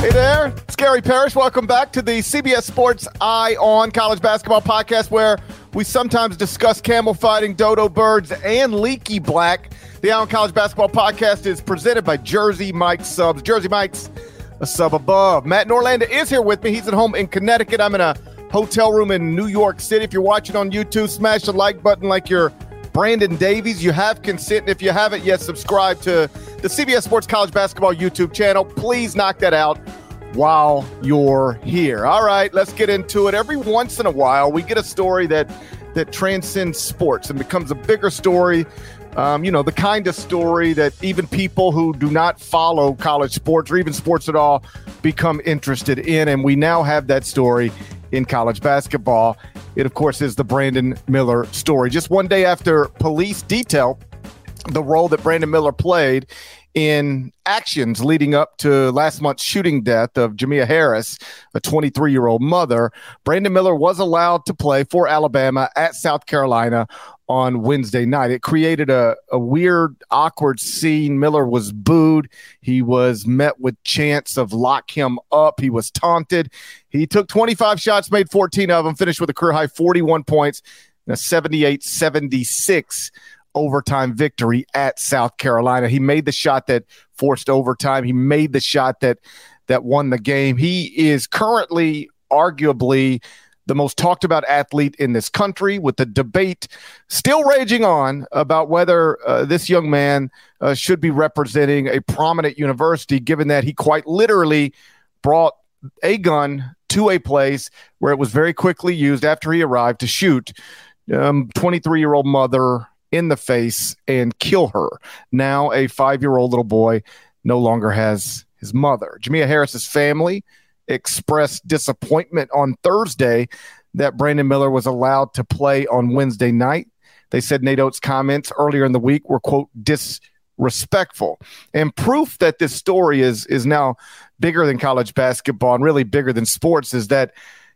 Hey there, it's Gary Parrish. Welcome back to the CBS Sports Eye on College Basketball podcast, where we sometimes discuss camel fighting, dodo birds, and leaky black. The on College Basketball podcast is presented by Jersey Mike's Subs. Jersey Mike's a sub above. Matt Norlander is here with me. He's at home in Connecticut. I'm in a hotel room in New York City. If you're watching on YouTube, smash the like button like you're Brandon Davies. You have consent. And if you haven't yet, subscribe to the CBS Sports College Basketball YouTube channel. Please knock that out while you're here. All right, let's get into it. Every once in a while, we get a story that that transcends sports and becomes a bigger story. Um, you know, the kind of story that even people who do not follow college sports or even sports at all become interested in. And we now have that story in college basketball. It, of course, is the Brandon Miller story. Just one day after police detail the role that Brandon Miller played in actions leading up to last month's shooting death of Jamea Harris, a 23 year old mother, Brandon Miller was allowed to play for Alabama at South Carolina on Wednesday night. It created a, a weird, awkward scene. Miller was booed. He was met with chants of lock him up. He was taunted. He took 25 shots, made 14 of them, finished with a career high 41 points, a 78 76 overtime victory at South Carolina. He made the shot that forced overtime. He made the shot that that won the game. He is currently arguably the most talked about athlete in this country, with the debate still raging on about whether uh, this young man uh, should be representing a prominent university, given that he quite literally brought a gun to a place where it was very quickly used after he arrived to shoot 23 um, year old mother in the face and kill her. Now, a five year old little boy no longer has his mother. Jamea Harris's family expressed disappointment on Thursday that Brandon Miller was allowed to play on Wednesday night. They said Nate Oats' comments earlier in the week were, quote, disrespectful. And proof that this story is is now bigger than college basketball and really bigger than sports is that,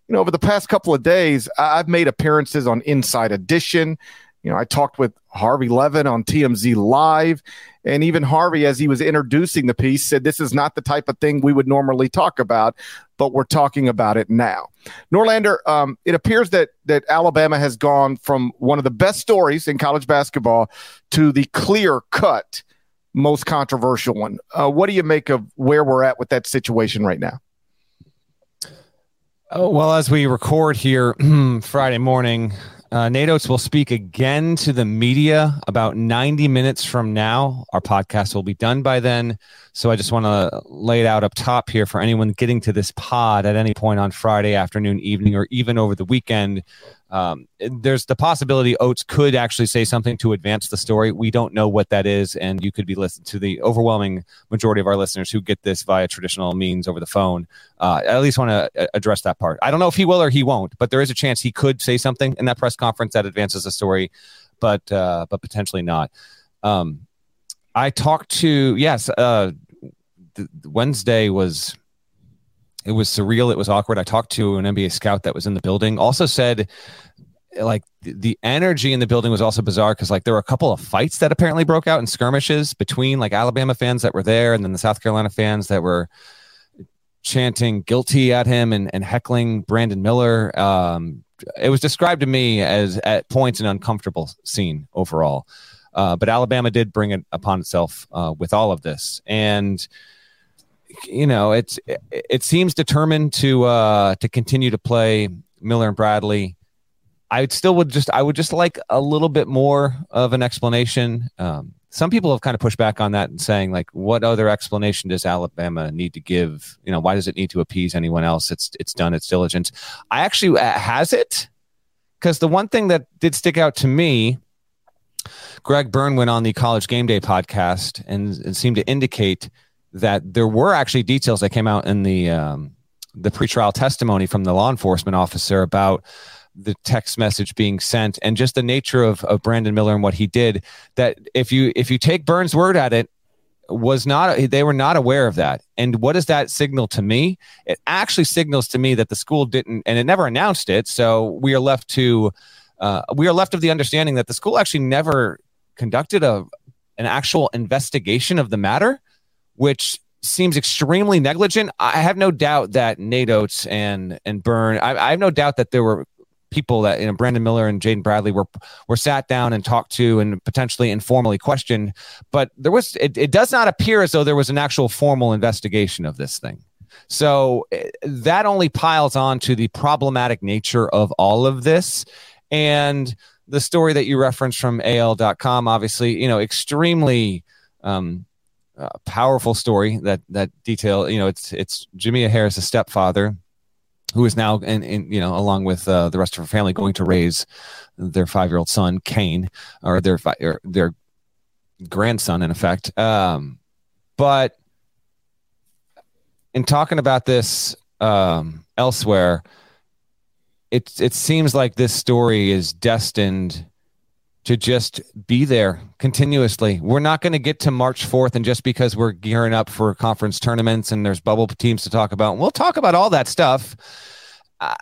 you know, over the past couple of days, I've made appearances on Inside Edition. You know, I talked with Harvey Levin on TMZ Live, and even Harvey, as he was introducing the piece, said this is not the type of thing we would normally talk about, but we're talking about it now. Norlander, um, it appears that that Alabama has gone from one of the best stories in college basketball to the clear cut most controversial one. Uh, what do you make of where we're at with that situation right now? Oh, well, as we record here Friday morning, uh, Nate Oats will speak again to the media about 90 minutes from now. Our podcast will be done by then. So I just want to lay it out up top here for anyone getting to this pod at any point on Friday afternoon, evening, or even over the weekend. Um, there's the possibility Oats could actually say something to advance the story. We don't know what that is, and you could be listening to the overwhelming majority of our listeners who get this via traditional means over the phone. Uh, I at least want to uh, address that part. I don't know if he will or he won't, but there is a chance he could say something in that press conference that advances the story, but uh, but potentially not. Um, I talked to yes, uh, Wednesday was it was surreal. It was awkward. I talked to an NBA scout that was in the building. Also said, like the energy in the building was also bizarre because like there were a couple of fights that apparently broke out and skirmishes between like Alabama fans that were there and then the South Carolina fans that were chanting guilty at him and, and heckling Brandon Miller. Um, it was described to me as at points an uncomfortable scene overall. Uh, but Alabama did bring it upon itself uh, with all of this, and you know, it's it, seems determined to uh, to continue to play Miller and Bradley. I still would just I would just like a little bit more of an explanation. Um, some people have kind of pushed back on that and saying like, what other explanation does Alabama need to give? You know, why does it need to appease anyone else? It's it's done its diligence. I actually uh, has it because the one thing that did stick out to me Greg Byrne went on the College Game Day podcast and, and seemed to indicate that there were actually details that came out in the um, the pretrial testimony from the law enforcement officer about the text message being sent and just the nature of, of Brandon Miller and what he did that if you if you take Byrne's word at it was not they were not aware of that. And what does that signal to me? It actually signals to me that the school didn't and it never announced it so we are left to uh, we are left of the understanding that the school actually never conducted a an actual investigation of the matter which seems extremely negligent. I have no doubt that Nate Oats and and Byrne, I, I have no doubt that there were people that you know Brandon Miller and Jaden Bradley were were sat down and talked to and potentially informally questioned, but there was it, it does not appear as though there was an actual formal investigation of this thing. So eh, that only piles on to the problematic nature of all of this and the story that you referenced from AL.com obviously, you know, extremely um, uh, powerful story that that detail. You know, it's it's Jamea Harris' stepfather, who is now, and you know, along with uh, the rest of her family, going to raise their five year old son Kane, or their fi- or their grandson, in effect. Um, but in talking about this um, elsewhere, it it seems like this story is destined to just be there continuously. We're not going to get to March 4th and just because we're gearing up for conference tournaments and there's bubble teams to talk about. We'll talk about all that stuff.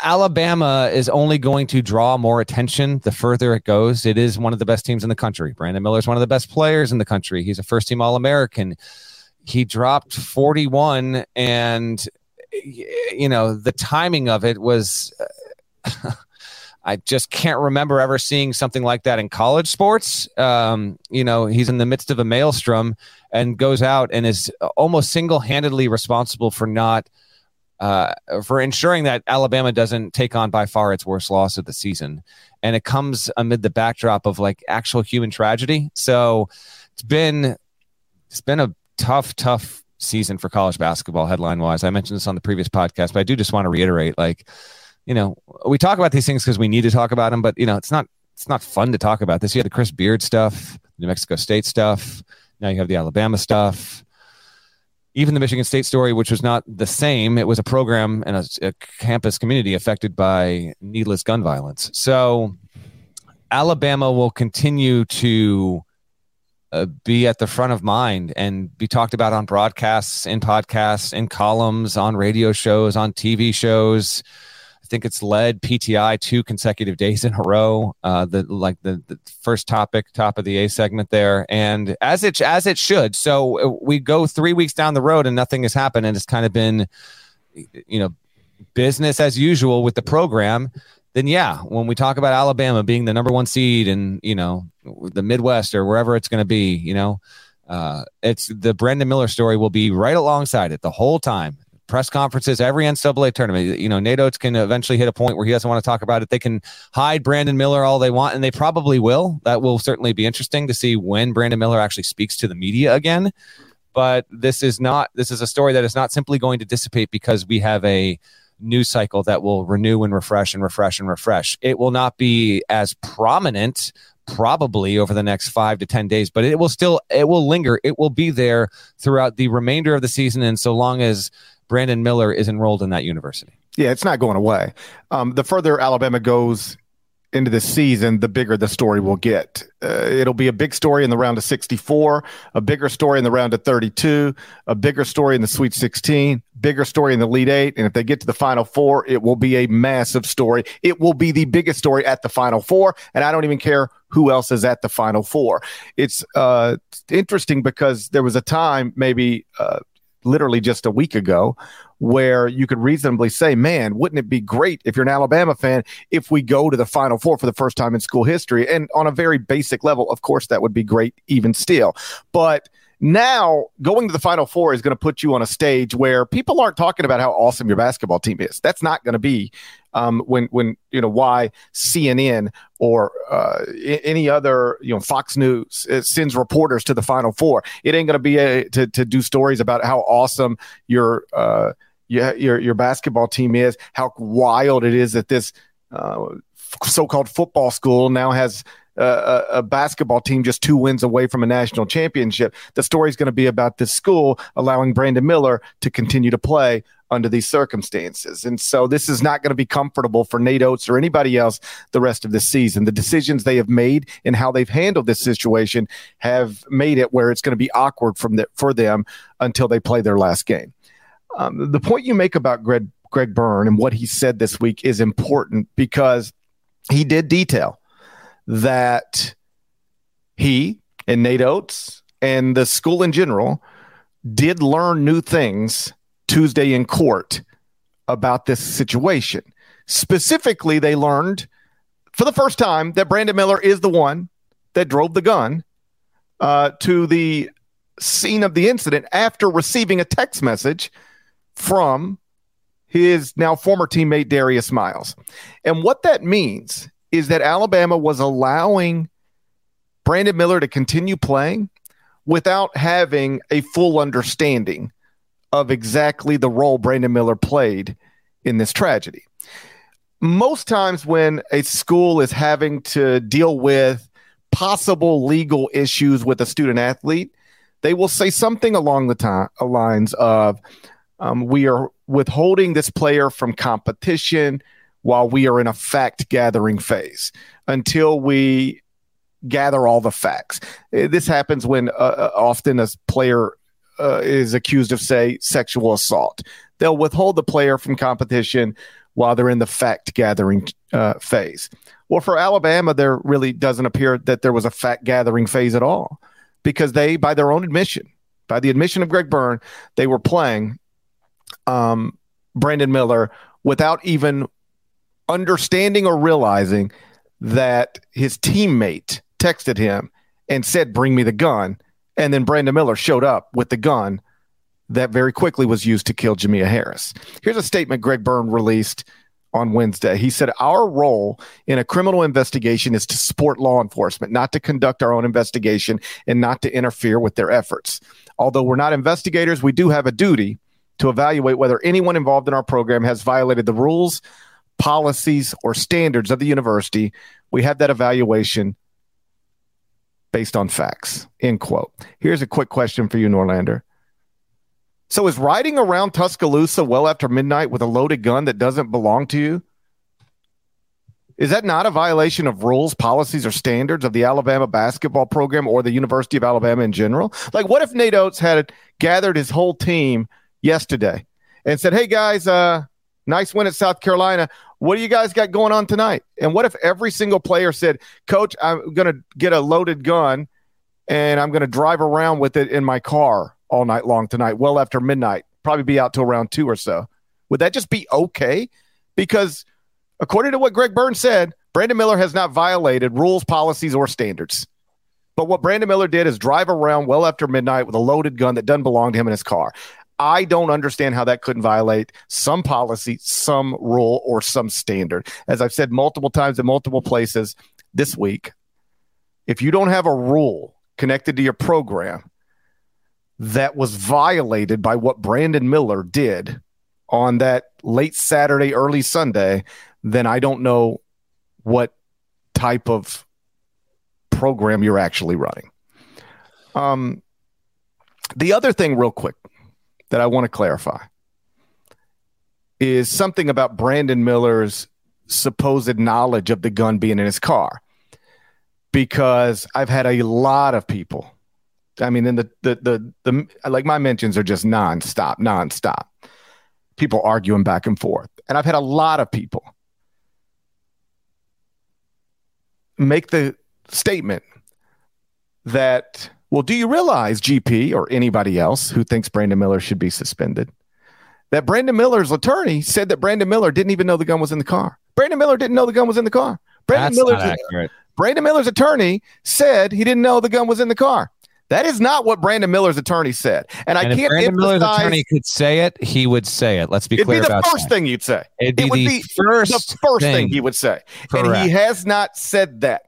Alabama is only going to draw more attention the further it goes. It is one of the best teams in the country. Brandon Miller is one of the best players in the country. He's a first team All American. He dropped 41 and you know, the timing of it was I just can't remember ever seeing something like that in college sports. Um, you know, he's in the midst of a maelstrom and goes out and is almost single handedly responsible for not. Uh, for ensuring that Alabama doesn't take on by far its worst loss of the season. And it comes amid the backdrop of like actual human tragedy. So it's been it's been a tough, tough season for college basketball headline wise. I mentioned this on the previous podcast, but I do just want to reiterate like you know, we talk about these things because we need to talk about them, but you know, it's not it's not fun to talk about this. You had the Chris Beard stuff, New Mexico State stuff. Now you have the Alabama stuff. Even the Michigan State story, which was not the same, it was a program and a, a campus community affected by needless gun violence. So Alabama will continue to uh, be at the front of mind and be talked about on broadcasts, in podcasts, in columns, on radio shows, on TV shows think it's led PTI two consecutive days in a row. Uh, the like the, the first topic, top of the A segment there, and as it as it should. So uh, we go three weeks down the road and nothing has happened, and it's kind of been, you know, business as usual with the program. Then yeah, when we talk about Alabama being the number one seed and you know the Midwest or wherever it's going to be, you know. Uh, it's the Brandon Miller story will be right alongside it the whole time press conferences, every NCAA tournament. You know, Nate Oats can eventually hit a point where he doesn't want to talk about it. They can hide Brandon Miller all they want, and they probably will. That will certainly be interesting to see when Brandon Miller actually speaks to the media again. But this is not. This is a story that is not simply going to dissipate because we have a news cycle that will renew and refresh and refresh and refresh. It will not be as prominent probably over the next five to 10 days, but it will still, it will linger. It will be there throughout the remainder of the season. And so long as Brandon Miller is enrolled in that university. Yeah, it's not going away. Um, the further Alabama goes into the season, the bigger the story will get. Uh, it'll be a big story in the round of 64, a bigger story in the round of 32, a bigger story in the Sweet 16, bigger story in the Elite Eight. And if they get to the Final Four, it will be a massive story. It will be the biggest story at the Final Four. And I don't even care who else is at the Final Four. It's uh, interesting because there was a time maybe uh, literally just a week ago, where you could reasonably say, man, wouldn't it be great if you're an Alabama fan if we go to the Final Four for the first time in school history? And on a very basic level, of course, that would be great even still. But now going to the Final Four is going to put you on a stage where people aren't talking about how awesome your basketball team is. That's not going to be um, when when you know why CNN or uh, any other you know Fox News uh, sends reporters to the Final Four. It ain't going to be a, to to do stories about how awesome your uh, your your basketball team is, how wild it is that this uh, so-called football school now has a, a, basketball team just two wins away from a national championship. The story is going to be about this school allowing Brandon Miller to continue to play under these circumstances. And so this is not going to be comfortable for Nate Oats or anybody else the rest of the season. The decisions they have made and how they've handled this situation have made it where it's going to be awkward from the, for them until they play their last game. Um, the point you make about Greg, Greg Byrne and what he said this week is important because he did detail that he and Nate Oats and the school in general did learn new things Tuesday in court about this situation. Specifically, they learned for the first time that Brandon Miller is the one that drove the gun uh, to the scene of the incident after receiving a text message from his now former teammate Darius Miles. And what that means is that Alabama was allowing Brandon Miller to continue playing without having a full understanding of exactly the role Brandon Miller played in this tragedy. Most times, when a school is having to deal with possible legal issues with a student athlete, they will say something along the time, lines of, um, "We are withholding this player from competition while we are in a fact gathering phase until we gather all the facts. This happens when uh, uh, often a player uh, is accused of, say, sexual assault. They'll withhold the player from competition while they're in the fact gathering uh, phase. Well, for Alabama, there really doesn't appear that there was a fact gathering phase at all because they, by their own admission, by the admission of Greg Byrne, they were playing um, Brandon Miller without even understanding or realizing that his teammate texted him and said, Bring me the gun. And then Brandon Miller showed up with the gun that very quickly was used to kill Jamea Harris. Here's a statement Greg Byrne released on Wednesday. He said, Our role in a criminal investigation is to support law enforcement, not to conduct our own investigation and not to interfere with their efforts. Although we're not investigators, we do have a duty to evaluate whether anyone involved in our program has violated the rules policies or standards of the university. We have that evaluation based on facts. End quote. Here's a quick question for you, Norlander. So is riding around Tuscaloosa well after midnight with a loaded gun that doesn't belong to you? Is that not a violation of rules, policies, or standards of the Alabama basketball program or the University of Alabama in general? Like, what if Nate Oats had gathered his whole team yesterday and said, "Hey guys, uh, nice win at South Carolina. What do you guys got going on tonight? And what if every single player said, Coach, I'm going to get a loaded gun and I'm going to drive around with it in my car all night long tonight, well after midnight, probably be out till around two or so? Would that just be okay? Because according to what Greg Burns said, Brandon Miller has not violated rules, policies, or standards. But what Brandon Miller did is drive around well after midnight with a loaded gun that doesn't belong to him in his car. I don't understand how that couldn't violate some policy, some rule, or some standard. As I've said multiple times in multiple places this week, if you don't have a rule connected to your program that was violated by what Brandon Miller did on that late Saturday, early Sunday, then I don't know what type of program you're actually running. Um, the other thing, real quick, that I want to clarify is something about Brandon Miller's supposed knowledge of the gun being in his car. Because I've had a lot of people. I mean, in the the the the like my mentions are just nonstop, nonstop. People arguing back and forth. And I've had a lot of people make the statement that Well, do you realize, GP or anybody else who thinks Brandon Miller should be suspended, that Brandon Miller's attorney said that Brandon Miller didn't even know the gun was in the car? Brandon Miller didn't know the gun was in the car. Brandon Miller's. Brandon Miller's attorney said he didn't know the gun was in the car. That is not what Brandon Miller's attorney said, and, I And if can't If Brandon Miller's attorney could say it, he would say it. Let's be clear. it'd be the first that. thing you'd say. It'd be it would the be first the first thing. thing. he would say, and he has not said that.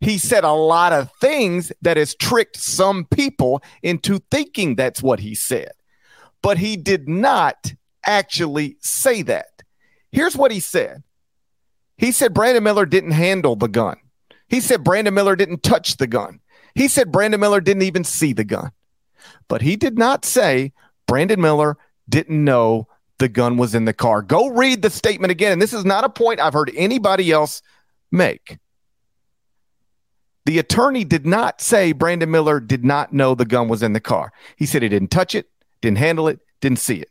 He said a lot of things that has tricked some people into thinking that's what he said, but he did not actually say that. Here's what he said. He said Brandon Miller didn't handle the gun. He said Brandon Miller didn't touch the gun. He said Brandon Miller didn't even see the gun. But he did not say Brandon Miller didn't know the gun was in the car. Go read the statement again. And this is not a point I've heard anybody else make. The attorney did not say Brandon Miller did not know the gun was in the car. He said he didn't touch it, didn't handle it, didn't see it.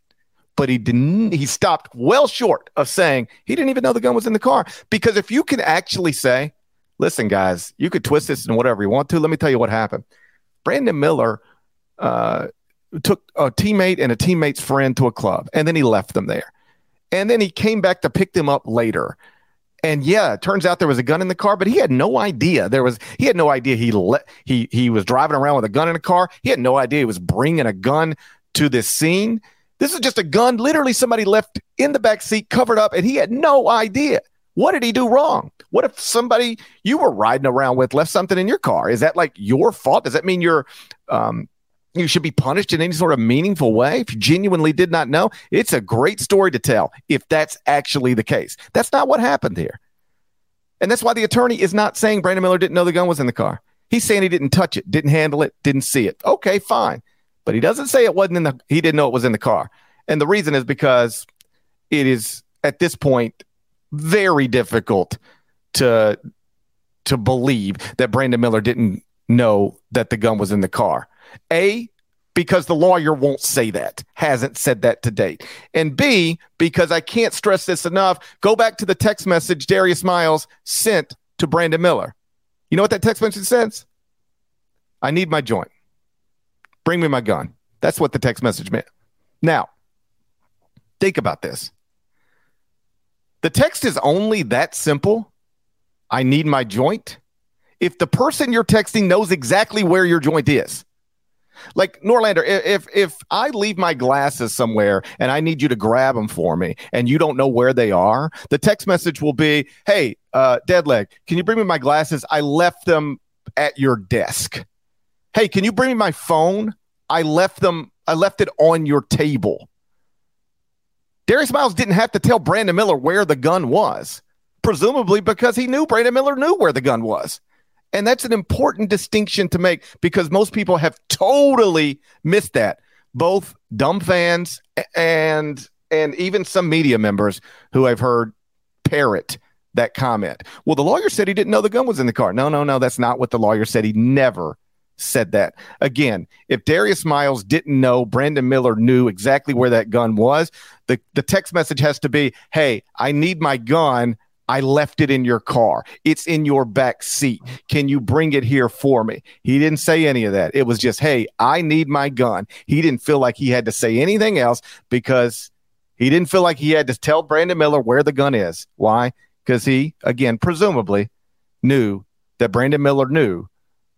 But he didn't he stopped well short of saying he didn't even know the gun was in the car. Because if you can actually say, listen, guys, you could twist this and whatever you want to. Let me tell you what happened. Brandon Miller uh, took a teammate and a teammate's friend to a club, and then he left them there. And then he came back to pick them up later. And yeah, it turns out there was a gun in the car, but he had no idea there was. He had no idea he let he he was driving around with a gun in a car. He had no idea he was bringing a gun to this scene. This is just a gun, literally somebody left in the back seat, covered up, and he had no idea. What did he do wrong? What if somebody you were riding around with left something in your car? Is that like your fault? Does that mean you're um, you should be punished in any sort of meaningful way if you genuinely did not know? It's a great story to tell if that's actually the case. That's not what happened here. And that's why the attorney is not saying Brandon Miller didn't know the gun was in the car. He's saying he didn't touch it, didn't handle it, didn't see it. Okay, fine. But he doesn't say it wasn't in the he didn't know it was in the car. And the reason is because it is at this point very difficult to to believe that Brandon Miller didn't know that the gun was in the car. A, because the lawyer won't say that, hasn't said that to date. And B, because I can't stress this enough, go back to the text message Darius Miles sent to Brandon Miller. You know what that text message says? I need my joint. Bring me my gun. That's what the text message meant. Now, think about this. The text is only that simple. I need my joint. If the person you're texting knows exactly where your joint is, like Norlander, if if I leave my glasses somewhere and I need you to grab them for me, and you don't know where they are, the text message will be, "Hey, uh, Deadleg, can you bring me my glasses? I left them at your desk. Hey, can you bring me my phone? I left them. I left it on your table." Darius Miles didn't have to tell Brandon Miller where the gun was, presumably because he knew Brandon Miller knew where the gun was. And that's an important distinction to make because most people have totally missed that. Both dumb fans and and even some media members who I've heard parrot that comment. Well, the lawyer said he didn't know the gun was in the car. No, no, no, that's not what the lawyer said. He never said that. Again, if Darius Miles didn't know, Brandon Miller knew exactly where that gun was. The the text message has to be, "Hey, I need my gun. I left it in your car. It's in your back seat. Can you bring it here for me?" He didn't say any of that. It was just, "Hey, I need my gun." He didn't feel like he had to say anything else because he didn't feel like he had to tell Brandon Miller where the gun is. Why? Because he, again, presumably knew that Brandon Miller knew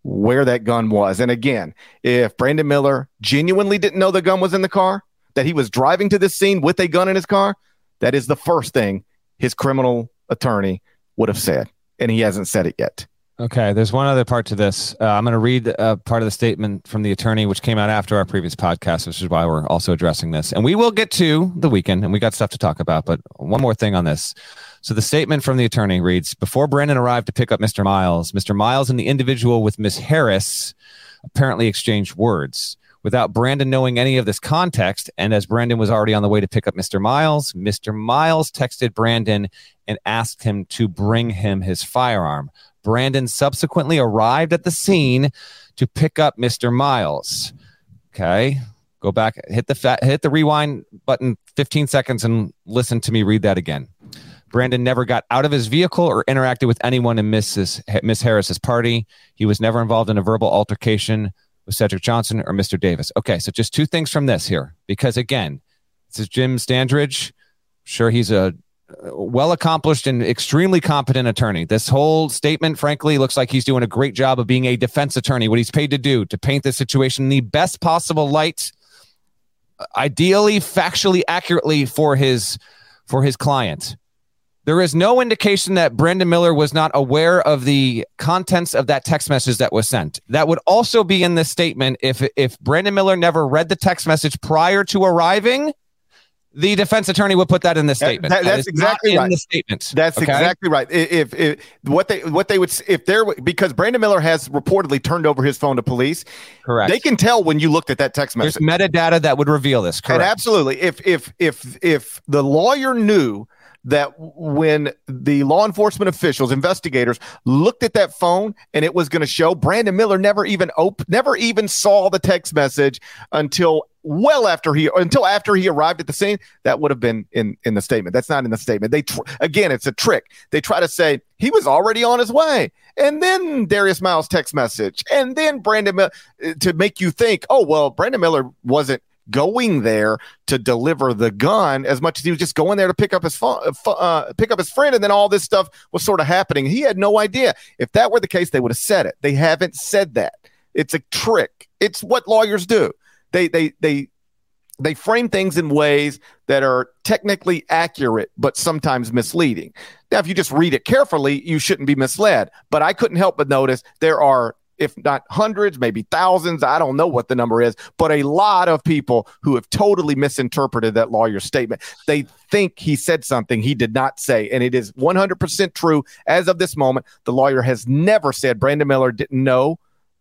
where that gun was. And again, if Brandon Miller genuinely didn't know the gun was in the car, that he was driving to this scene with a gun in his car, that is the first thing his criminal attorney would have said. And he hasn't said it yet. Okay, there's one other part to this. Uh, I'm going to read uh, part of the statement from the attorney, which came out after our previous podcast, which is why we're also addressing this. And we will get to the weekend, and we got stuff to talk about. But one more thing on this. So the statement from the attorney reads Before Brandon arrived to pick up Mr. Miles, Mr. Miles and the individual with Miss Harris apparently exchanged words. Without Brandon knowing any of this context, and as Brandon was already on the way to pick up Mr. Miles, Mr. Miles texted Brandon and asked him to bring him his firearm. Brandon subsequently arrived at the scene to pick up Mr. Miles. Okay. Go back, hit the fa- hit the rewind button 15 seconds and listen to me read that again. Brandon never got out of his vehicle or interacted with anyone in Mrs. Miss Harris's party. He was never involved in a verbal altercation with Cedric Johnson or Mr. Davis. Okay, so just two things from this here, because again, this is Jim Standridge. Sure, he's a well accomplished and extremely competent attorney. This whole statement, frankly, looks like he's doing a great job of being a defense attorney, what he's paid to do to paint the situation in the best possible light, ideally, factually, accurately for his for his client. There is no indication that Brandon Miller was not aware of the contents of that text message that was sent. That would also be in this statement if if Brandon Miller never read the text message prior to arriving. The defense attorney would put that in the statement. That, that, that's exactly right. In the statement. That's okay? exactly right. If, if what they what they would if there because Brandon Miller has reportedly turned over his phone to police. Correct. They can tell when you looked at that text message. There's metadata that would reveal this. Correct. And absolutely. If if if if the lawyer knew that when the law enforcement officials, investigators looked at that phone and it was going to show Brandon Miller never even op- never even saw the text message until well after he until after he arrived at the scene that would have been in in the statement. That's not in the statement. They tr- again it's a trick. They try to say he was already on his way. And then Darius Miles text message. And then Brandon Miller eh, to make you think oh well Brandon Miller wasn't going there to deliver the gun as much as he was just going there to pick up his uh, uh, pick up his friend, and then all this stuff was sort of happening. He had no idea. If that were the case, they would have said it. They haven't said that. It's a trick. It's what lawyers do. They they they they frame things in ways that are technically accurate but sometimes misleading. Now, if you just read it carefully, you shouldn't be misled. But I couldn't help but notice there are if not hundreds, maybe thousands. I don't know what the number is, but a lot of people who have totally misinterpreted that lawyer's statement. They think he said something he did not say, and it is 100% true as of this moment. The lawyer has never said Brandon Miller didn't know.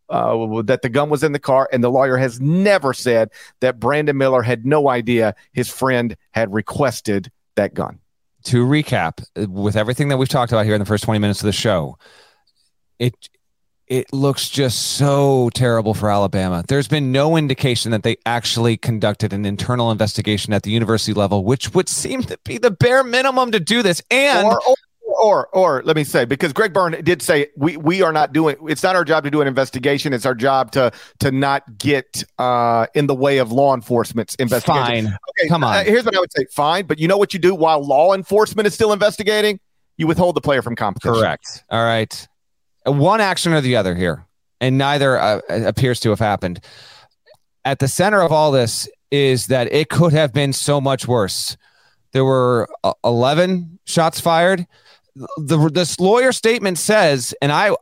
Uh, that the gun was in the car, and the lawyer has never said that Brandon Miller had no idea his friend had requested that gun. To recap, with everything that we've talked about here in the first 20 minutes of the show, it it looks just so terrible for Alabama. There's been no indication that they actually conducted an internal investigation at the university level, which would seem to be the bare minimum to do this. And or, or, or, or let me say, because Greg Byrne did say we we are not doing. It's not our job to do an investigation. It's our job to to not get uh, in the way of law enforcement's investigation. Fine. Okay, come on. Uh, here's what I would say. Fine, but you know what you do while law enforcement is still investigating? You withhold the player from competition. Correct. All right one action or the other here, and neither uh, appears to have happened. At the center of all this is that it could have been so much worse. There were uh, 11 shots fired. The, this lawyer statement says, and I,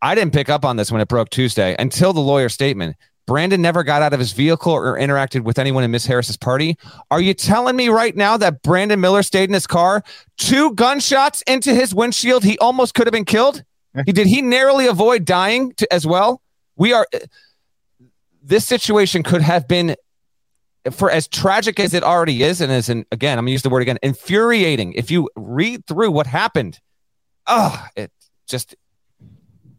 I didn't pick up on this when it broke Tuesday until the lawyer statement. Brandon never got out of his vehicle or interacted with anyone in Miss Harris's party. Are you telling me right now that Brandon Miller stayed in his car? Two gunshots into his windshield. He almost could have been killed. Did he narrowly avoid dying to, as well? We are this situation could have been for as tragic as it already is, and as in again, I'm gonna use the word again, infuriating. If you read through what happened, oh, it just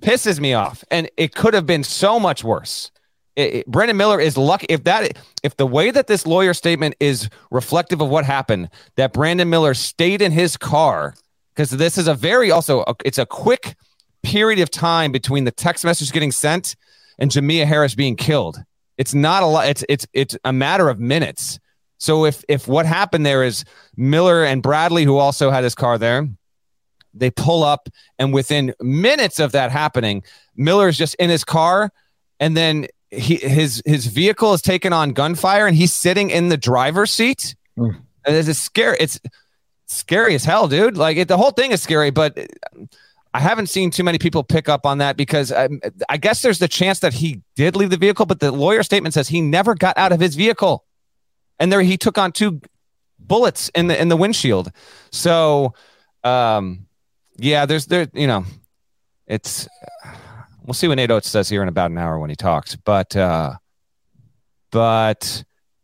pisses me off. And it could have been so much worse. It, it, Brandon Miller is lucky if that if the way that this lawyer statement is reflective of what happened, that Brandon Miller stayed in his car because this is a very also a, it's a quick period of time between the text message getting sent and Jamea Harris being killed. It's not a lot. It's it's it's a matter of minutes. So if if what happened there is Miller and Bradley, who also had his car there, they pull up, and within minutes of that happening, Miller is just in his car, and then he his his vehicle is taken on gunfire, and he's sitting in the driver's seat. Mm. And it's scary. It's scary as hell, dude. Like it, the whole thing is scary, but I haven't seen too many people pick up on that because um, I guess there's the chance that he did leave the vehicle, but the lawyer statement says he never got out of his vehicle, and there he took on two bullets in the in the windshield. So, um, yeah, there's there you know, it's we'll see what Nate Oats says here in about an hour when he talks, but uh, but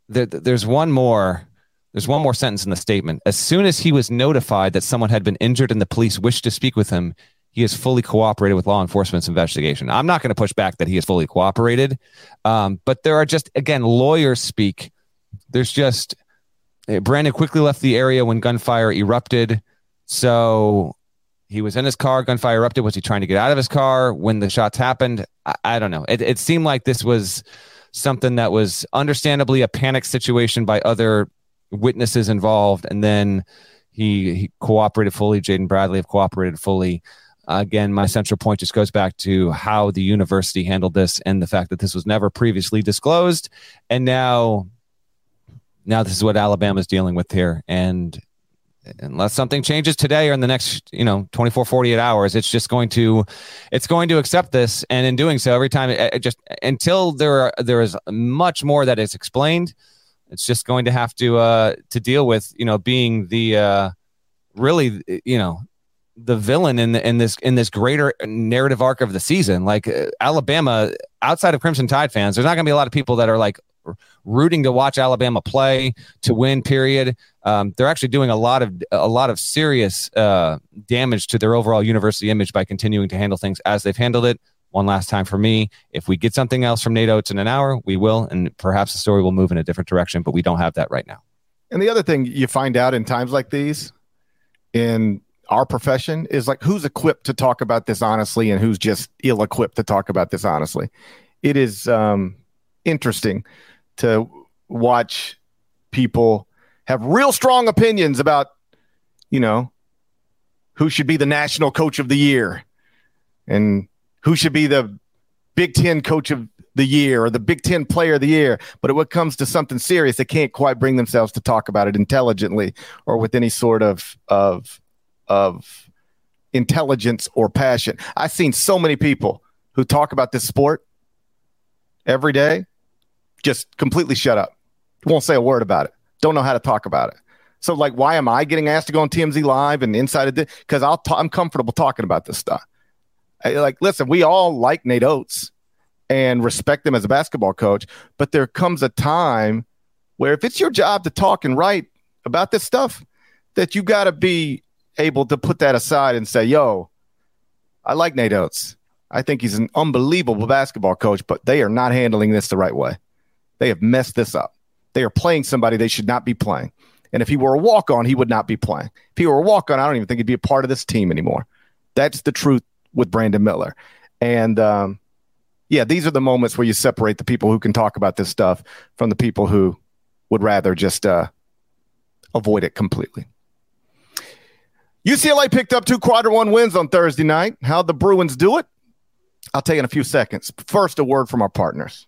there, there's one more. There's one more sentence in the statement. As soon as he was notified that someone had been injured and the police wished to speak with him, he has fully cooperated with law enforcement's investigation. I'm not going to push back that he has fully cooperated, um, but there are just again lawyers speak. There's just eh, Brandon quickly left the area when gunfire erupted, so he was in his car, gunfire erupted. Was he trying to get out of his car when the shots happened? I, I don't know. It, it seemed like this was something that was understandably a panic situation by other witnesses involved. And then he, he cooperated fully. Jaden Bradley have cooperated fully. Again, my central point just goes back to how the university handled this and the fact that this was never previously disclosed. And now, now this is what Alabama's dealing with here. And unless something changes today or in the next you know 24 48 hours it's just going to it's going to accept this and in doing so every time it, it just until there are, there is much more that is explained it's just going to have to uh to deal with you know being the uh really you know the villain in the, in this in this greater narrative arc of the season like uh, Alabama outside of Crimson Tide fans there's not going to be a lot of people that are like rooting to watch Alabama play to win. Period. Um, they're actually doing a lot of a lot of serious uh, damage to their overall university image by continuing to handle things as they've handled it. One last time for me. If we get something else from Nate Oats in an hour, we will, and perhaps the story will move in a different direction. But we don't have that right now. And the other thing you find out in times like these, in our profession, is like who's equipped to talk about this honestly and who's just ill-equipped to talk about this honestly. It is um, interesting to watch people have real strong opinions about, you know, who should be the national coach of the year and who should be the Big Ten coach of the year or the Big Ten player of the year. But when it comes to something serious, they can't quite bring themselves to talk about it intelligently or with any sort of of of intelligence or passion. I've seen so many people who talk about this sport every day just completely shut up. Won't say a word about it. Don't know how to talk about it. So, like, why am I getting asked to go on TMZ Live and inside of this? Because I'll t- I'm comfortable talking about this stuff. I, like, listen, we all like Nate Oats and respect him as a basketball coach, but there comes a time where if it's your job to talk and write about this stuff, that you got to be able to put that aside and say, "Yo, I like Nate Oats. I think he's an unbelievable basketball coach, but they are not handling this the right way." They have messed this up. They are playing somebody they should not be playing. And if he were a walk on, he would not be playing. If he were a walk on, I don't even think he'd be a part of this team anymore. That's the truth with Brandon Miller. And um, yeah, these are the moments where you separate the people who can talk about this stuff from the people who would rather just uh, avoid it completely. UCLA picked up two quarter one wins on Thursday night. How'd the Bruins do it? I'll tell you in a few seconds. First, a word from our partners.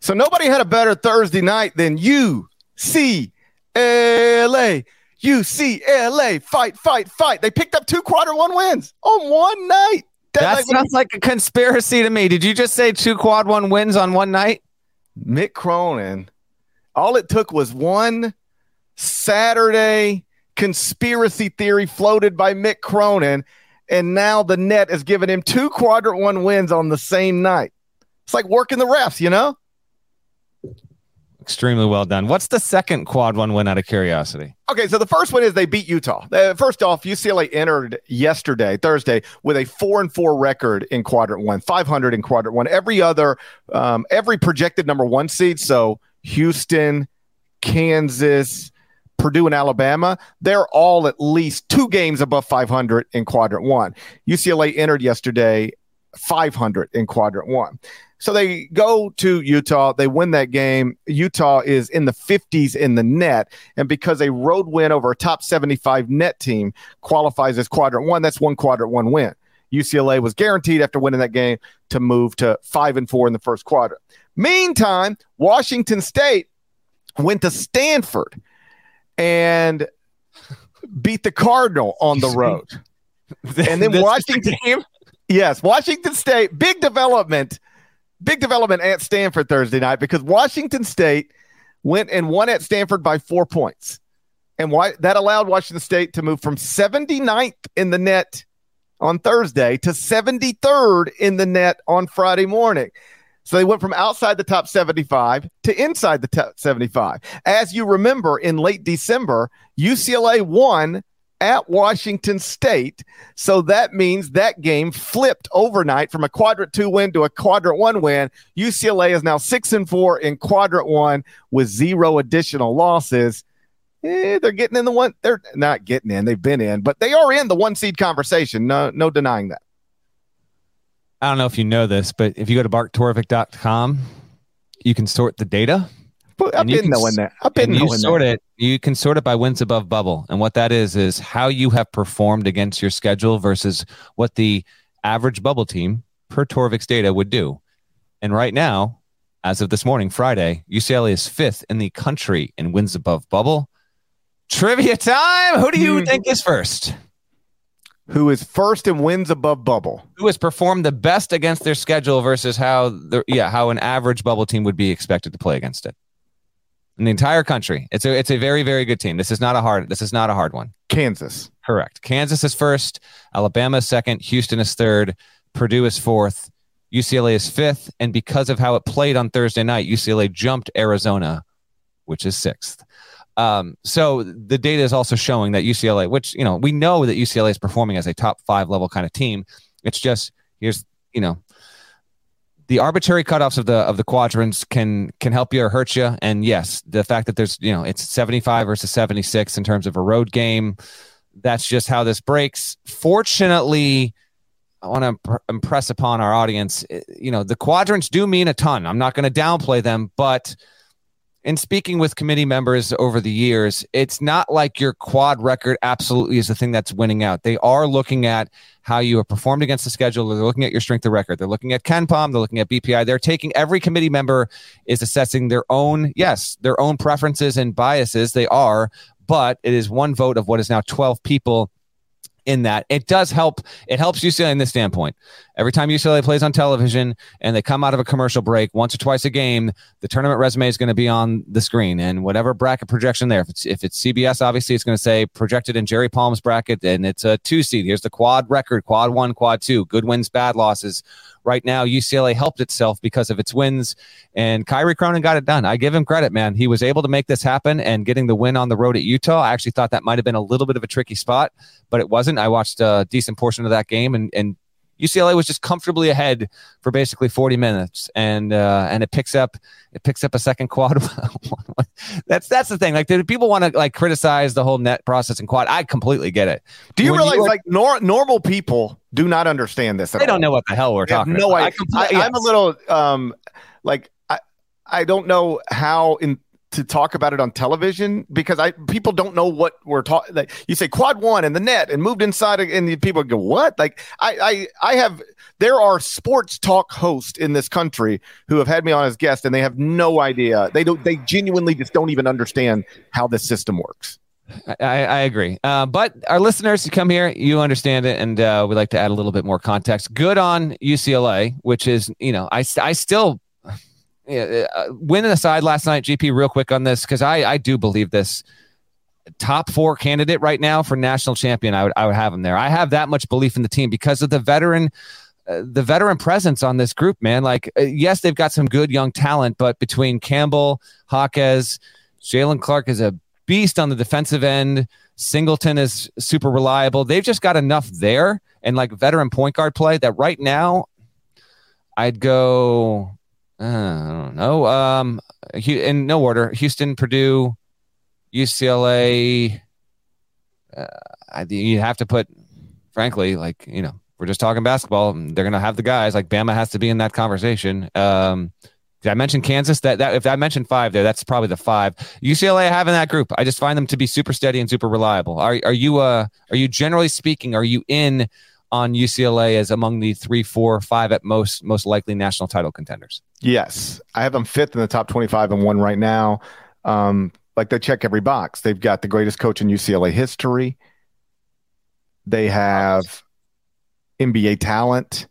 So nobody had a better Thursday night than UCLA. UCLA, fight, fight, fight. They picked up two quarter one wins on one night. That, that like, sounds like a conspiracy to me. Did you just say two quad one wins on one night? Mick Cronin. All it took was one Saturday conspiracy theory floated by Mick Cronin, and now the net has given him two quadrant one wins on the same night. It's like working the refs, you know? Extremely well done. What's the second quad one win out of curiosity? Okay, so the first one is they beat Utah. Uh, first off, UCLA entered yesterday, Thursday, with a four and four record in quadrant one, 500 in quadrant one. Every other, um, every projected number one seed, so Houston, Kansas, Purdue, and Alabama, they're all at least two games above 500 in quadrant one. UCLA entered yesterday 500 in quadrant one. So they go to Utah, they win that game. Utah is in the 50s in the net. And because a road win over a top 75 net team qualifies as quadrant one, that's one quadrant one win. UCLA was guaranteed after winning that game to move to five and four in the first quadrant. Meantime, Washington State went to Stanford and beat the Cardinal on the road. and then Washington, yes, Washington State, big development big development at Stanford Thursday night because Washington State went and won at Stanford by four points. And why that allowed Washington State to move from 79th in the net on Thursday to 73rd in the net on Friday morning. So they went from outside the top 75 to inside the top 75. As you remember, in late December, UCLA won at Washington State. So that means that game flipped overnight from a quadrant two win to a quadrant one win. UCLA is now six and four in quadrant one with zero additional losses. Eh, they're getting in the one. They're not getting in. They've been in, but they are in the one seed conversation. No, no denying that. I don't know if you know this, but if you go to barttorvik.com, you can sort the data I've been knowing that. I've been you knowing sort that. it. You can sort it by wins above bubble, and what that is is how you have performed against your schedule versus what the average bubble team per Torvik's data would do. And right now, as of this morning, Friday, UCLA is fifth in the country in wins above bubble. Trivia time. Who do you mm. think is first? Who is first in wins above bubble? Who has performed the best against their schedule versus how the yeah how an average bubble team would be expected to play against it? In the entire country. It's a it's a very very good team. This is not a hard this is not a hard one. Kansas. Correct. Kansas is first, Alabama is second, Houston is third, Purdue is fourth, UCLA is fifth, and because of how it played on Thursday night, UCLA jumped Arizona, which is sixth. Um, so the data is also showing that UCLA, which you know we know that UCLA is performing as a top five level kind of team. It's just here's you know the arbitrary cutoffs of the of the quadrants can can help you or hurt you. And yes, the fact that there's you know it's 75 versus 76 in terms of a road game, that's just how this breaks. Fortunately, I want to pr- impress upon our audience, eh, you know, the quadrants do mean a ton. I'm not going to downplay them, but in speaking with committee members over the years, it's not like your quad record absolutely is the thing that's winning out. They are looking at how you have performed against the schedule. They're looking at your strength of record. They're looking at KenPom. They're looking at BPI. They're taking every committee member is assessing their own, yes, their own preferences and biases. They are, but it is one vote of what is now 12 people in that. It does help. It helps UCLA in this standpoint. Every time UCLA plays on television and they come out of a commercial break once or twice a game, the tournament resume is going to be on the screen and whatever bracket projection there. If it's if it's CBS, obviously it's going to say projected in Jerry Palm's bracket and it's a two seed. Here's the quad record: quad one, quad two, good wins, bad losses right now UCLA helped itself because of its wins, and Kyrie Cronin got it done. I give him credit, man. He was able to make this happen and getting the win on the road at Utah. I actually thought that might have been a little bit of a tricky spot, but it wasn't. I watched a decent portion of that game, and and UCLA was just comfortably ahead for basically 40 minutes, and uh, and it picks up it picks up a second quad. that's that's the thing. Like, people want to like criticize the whole net processing quad? I completely get it. Do you when realize you like nor- normal people do not understand this? they all. don't know what the hell we're they talking. No, about. I, I, am a little um like I I don't know how in to talk about it on television because I people don't know what we're talking. Like you say quad one and the net and moved inside, and people go what? Like I I I have there are sports talk hosts in this country who have had me on as guest, and they have no idea. They don't. They genuinely just don't even understand how this system works. I, I agree. Uh, but our listeners, you come here, you understand it, and uh, we like to add a little bit more context. Good on UCLA, which is, you know, I, I still yeah, uh, winning aside last night, GP, real quick on this because I I do believe this top four candidate right now for national champion. I would I would have him there. I have that much belief in the team because of the veteran. Uh, the veteran presence on this group, man. Like, uh, yes, they've got some good young talent, but between Campbell, Jaquez, Jaylen Clark is a beast on the defensive end. Singleton is super reliable. They've just got enough there and like veteran point guard play that right now I'd go I don't know. Um, in no order: Houston, Purdue, UCLA. Uh, you have to put, frankly, like you know, we're just talking basketball. They're going to have the guys like Bama has to be in that conversation. Um, did I mention Kansas? That that if I mentioned five there, that's probably the five. UCLA I have in that group, I just find them to be super steady and super reliable. Are are you uh are you generally speaking, are you in on UCLA as among the three, four, five at most most likely national title contenders? Yes, I have them fifth in the top twenty-five and one right now. Um, like they check every box. They've got the greatest coach in UCLA history. They have NBA talent.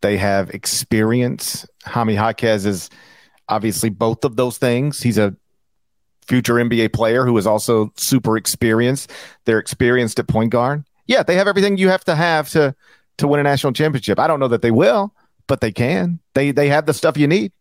They have experience. Jaime Jaquez is obviously both of those things. He's a future NBA player who is also super experienced. They're experienced at point guard. Yeah, they have everything you have to have to to win a national championship. I don't know that they will, but they can. They they have the stuff you need.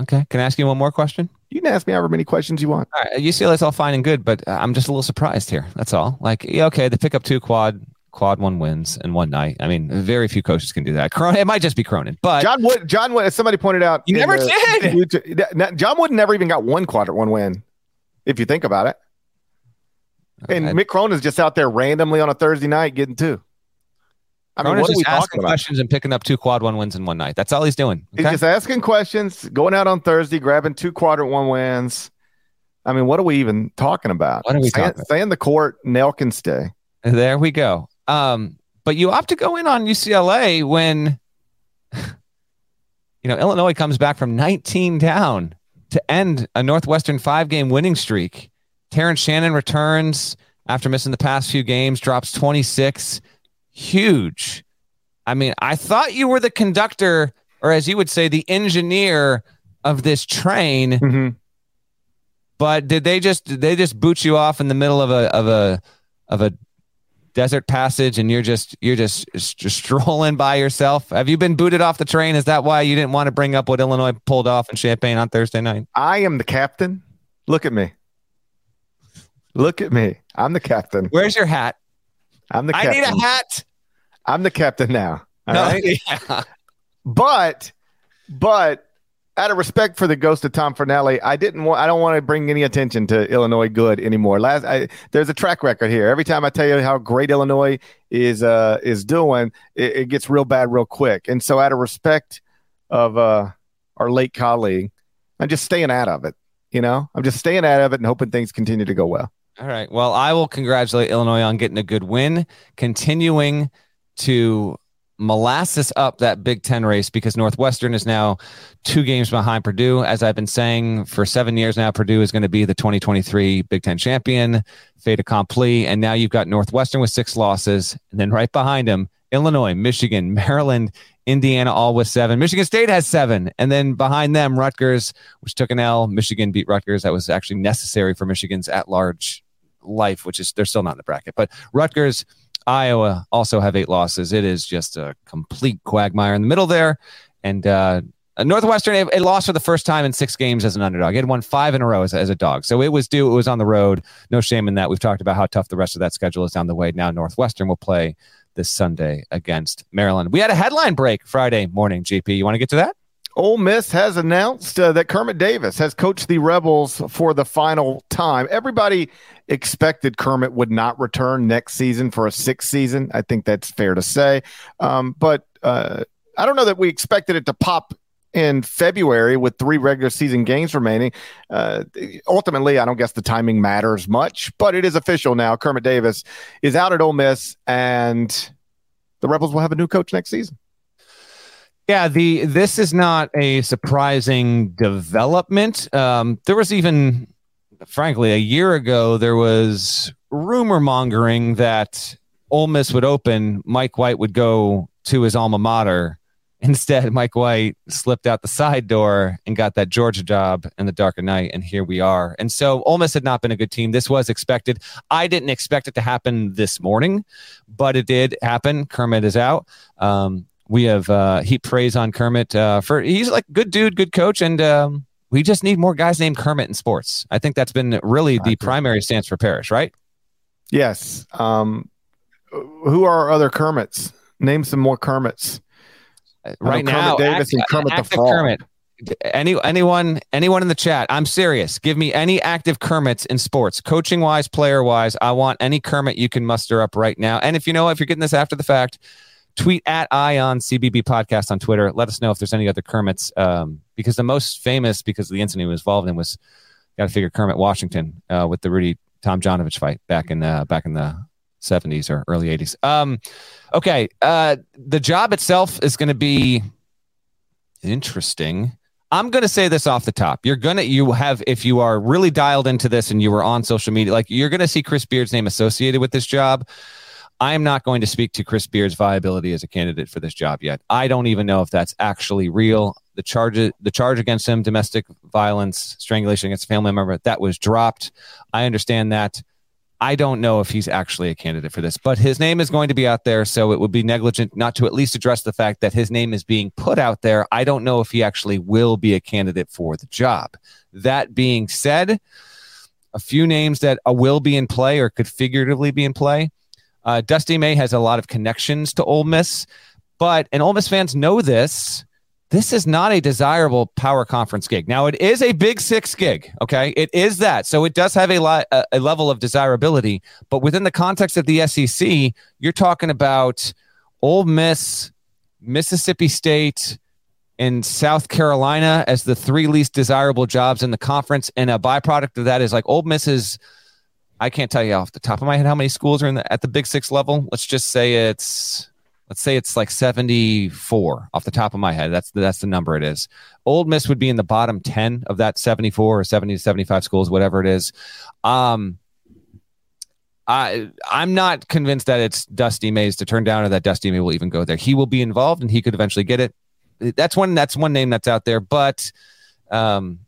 Okay. Can I ask you one more question? You can ask me however many questions you want. All right. UCLA's all fine and good, but I'm just a little surprised here. That's all. Like, yeah, okay, they pick up two quad quad one wins in one night. I mean, very few coaches can do that. Cronin, it might just be Cronin, but John Wooden, John Wooden, as somebody pointed out, you never the, did. John Wooden never even got one quadrant one win, if you think about it. And Mick Cronin's just out there randomly on a Thursday night getting two. I mean, Cronin's what are we asking about? questions and picking up two quad one wins in one night. That's all he's doing. Okay? He's just asking questions, going out on Thursday, grabbing two quadrant one wins. I mean, what are we even talking about? What are we stay, talking? Stay in the court. Nell can stay. There we go. Um, but you opt to go in on UCLA when you know Illinois comes back from 19 down to end a Northwestern five game winning streak. Terrence Shannon returns after missing the past few games, drops 26. Huge. I mean, I thought you were the conductor, or as you would say, the engineer of this train. Mm-hmm. But did they just did they just boot you off in the middle of a of a of a desert passage and you're just you're just, just strolling by yourself have you been booted off the train is that why you didn't want to bring up what illinois pulled off in champaign on thursday night i am the captain look at me look at me i'm the captain where's your hat i'm the captain. i need a hat i'm the captain now all no, right? yeah. but but out of respect for the ghost of Tom Fornelli, I didn't want. I don't want to bring any attention to Illinois good anymore. Last, I, there's a track record here. Every time I tell you how great Illinois is uh, is doing, it, it, gets real bad real quick. And so, out of respect of uh, our late colleague, I'm just staying out of it. You know, I'm just staying out of it and hoping things continue to go well. All right. Well, I will congratulate Illinois on getting a good win, continuing to molasses up that Big Ten race because Northwestern is now two games behind Purdue. As I've been saying for seven years now, Purdue is going to be the 2023 Big Ten champion, fait accompli. And now you've got Northwestern with six losses. And then right behind them, Illinois, Michigan, Maryland, Indiana, all with seven. Michigan State has seven. And then behind them, Rutgers, which took an L. Michigan beat Rutgers. That was actually necessary for Michigan's at large life, which is they're still not in the bracket. But Rutgers, Iowa also have eight losses. It is just a complete quagmire in the middle there. And uh, Northwestern, it, it, lost for the first time in six games as an underdog. It won five in a row as, as, a dog. So it was due. It was on the road. No shame in that. We've talked about how tough the rest of that schedule is down the way. Now Northwestern will play this Sunday against Maryland. We had a headline break Friday morning, GP. You want to get to that? Ole Miss has announced uh, that Kermit Davis has coached the Rebels for the final time. Everybody expected Kermit would not return next season for a sixth season. I think that's fair to say. Um, but uh, I don't know that we expected it to pop in February with three regular season games remaining. Uh, ultimately, I don't guess the timing matters much, but it is official now. Kermit Davis is out at Ole Miss, and the Rebels will have a new coach next season. Yeah, the this is not a surprising development. Um, there was even, frankly, a year ago there was rumor mongering that Ole Miss would open, Mike White would go to his alma mater. Instead, Mike White slipped out the side door and got that Georgia job in the dark of night, and here we are. And so, Ole Miss had not been a good team. This was expected. I didn't expect it to happen this morning, but it did happen. Kermit is out. Um, we have uh, heaped praise on Kermit uh, for he's like good dude, good coach, and um, we just need more guys named Kermit in sports. I think that's been really the primary stance for Parrish, right? Yes. Um, who are other Kermits? Name some more Kermits. Right now, Kermit Davis act, and Kermit the Frog. Kermit. Any anyone anyone in the chat? I'm serious. Give me any active Kermits in sports, coaching wise, player wise. I want any Kermit you can muster up right now. And if you know if you're getting this after the fact, tweet at Eye on CBB podcast on Twitter. Let us know if there's any other Kermits, um, because the most famous because of the incident he was involved in was got to figure Kermit Washington uh, with the Rudy Tom Tomjanovich fight back in uh, back in the 70s or early 80s. Um, okay, uh, the job itself is going to be interesting. I'm going to say this off the top. You're going to, you have, if you are really dialed into this and you were on social media, like you're going to see Chris Beard's name associated with this job. I am not going to speak to Chris Beard's viability as a candidate for this job yet. I don't even know if that's actually real. The charge, the charge against him, domestic violence, strangulation against a family member, that was dropped. I understand that. I don't know if he's actually a candidate for this, but his name is going to be out there. So it would be negligent not to at least address the fact that his name is being put out there. I don't know if he actually will be a candidate for the job. That being said, a few names that will be in play or could figuratively be in play. Uh, Dusty May has a lot of connections to Ole Miss, but and Ole Miss fans know this. This is not a desirable power conference gig. Now it is a Big Six gig. Okay, it is that, so it does have a, a, a level of desirability. But within the context of the SEC, you're talking about Ole Miss, Mississippi State, and South Carolina as the three least desirable jobs in the conference. And a byproduct of that is like Ole Miss is I can't tell you off the top of my head how many schools are in the, at the Big Six level. Let's just say it's let's say it's like 74 off the top of my head. That's that's the number it is. Old Miss would be in the bottom 10 of that 74 or 70 to 75 schools, whatever it is. Um, I I'm not convinced that it's Dusty Mays to turn down or that Dusty May will even go there. He will be involved and he could eventually get it. That's one that's one name that's out there, but um,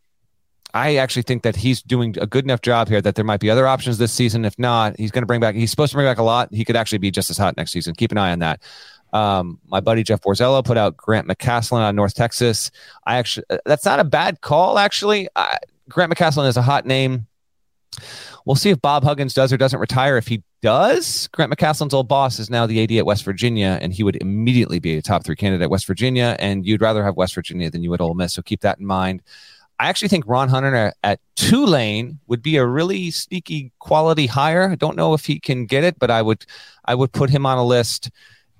I actually think that he's doing a good enough job here that there might be other options this season. If not, he's going to bring back. He's supposed to bring back a lot. He could actually be just as hot next season. Keep an eye on that. Um, my buddy Jeff Borzello put out Grant McCasland on North Texas. I actually uh, that's not a bad call. Actually, I, Grant McCasland is a hot name. We'll see if Bob Huggins does or doesn't retire. If he does, Grant McCasland's old boss is now the AD at West Virginia, and he would immediately be a top three candidate at West Virginia. And you'd rather have West Virginia than you would Ole Miss. So keep that in mind. I actually think Ron Hunter at Tulane would be a really sneaky quality hire. I don't know if he can get it, but I would I would put him on a list.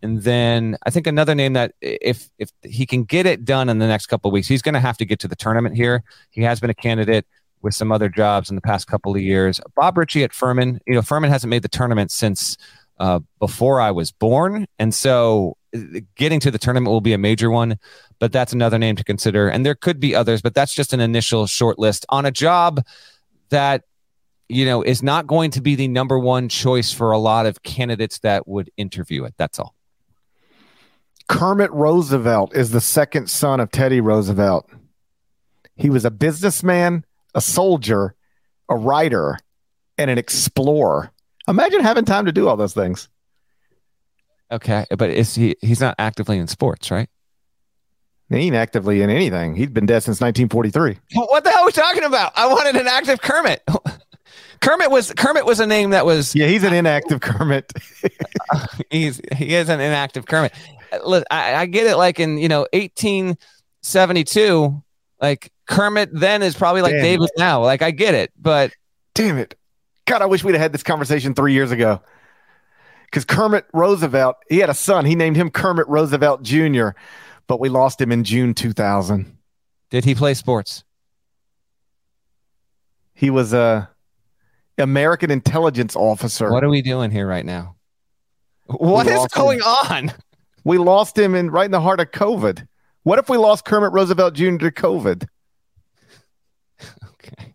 And then I think another name that if if he can get it done in the next couple of weeks, he's going to have to get to the tournament here. He has been a candidate with some other jobs in the past couple of years. Bob Richey at Furman, you know, Furman hasn't made the tournament since uh, before I was born, and so getting to the tournament will be a major one, but that's another name to consider. And there could be others, but that's just an initial short list on a job that, you know, is not going to be the number one choice for a lot of candidates that would interview it. That's all. Kermit Roosevelt is the second son of Teddy Roosevelt. He was a businessman, a soldier, a writer, and an explorer. Imagine having time to do all those things. Okay, but is he? He's not actively in sports, right? He ain't actively in anything. He's been dead since 1943. What the hell are we talking about? I wanted an active Kermit. Kermit was Kermit was a name that was. Yeah, he's an inactive Kermit. he's he is an inactive Kermit. I, I get it. Like in you know 1872, like Kermit then is probably like Damn. David now. Like I get it, but damn it, God, I wish we'd have had this conversation three years ago because Kermit Roosevelt, he had a son. He named him Kermit Roosevelt Jr., but we lost him in June 2000. Did he play sports? He was a American intelligence officer. What are we doing here right now? What we is going him. on? We lost him in right in the heart of COVID. What if we lost Kermit Roosevelt Jr. to COVID? Okay.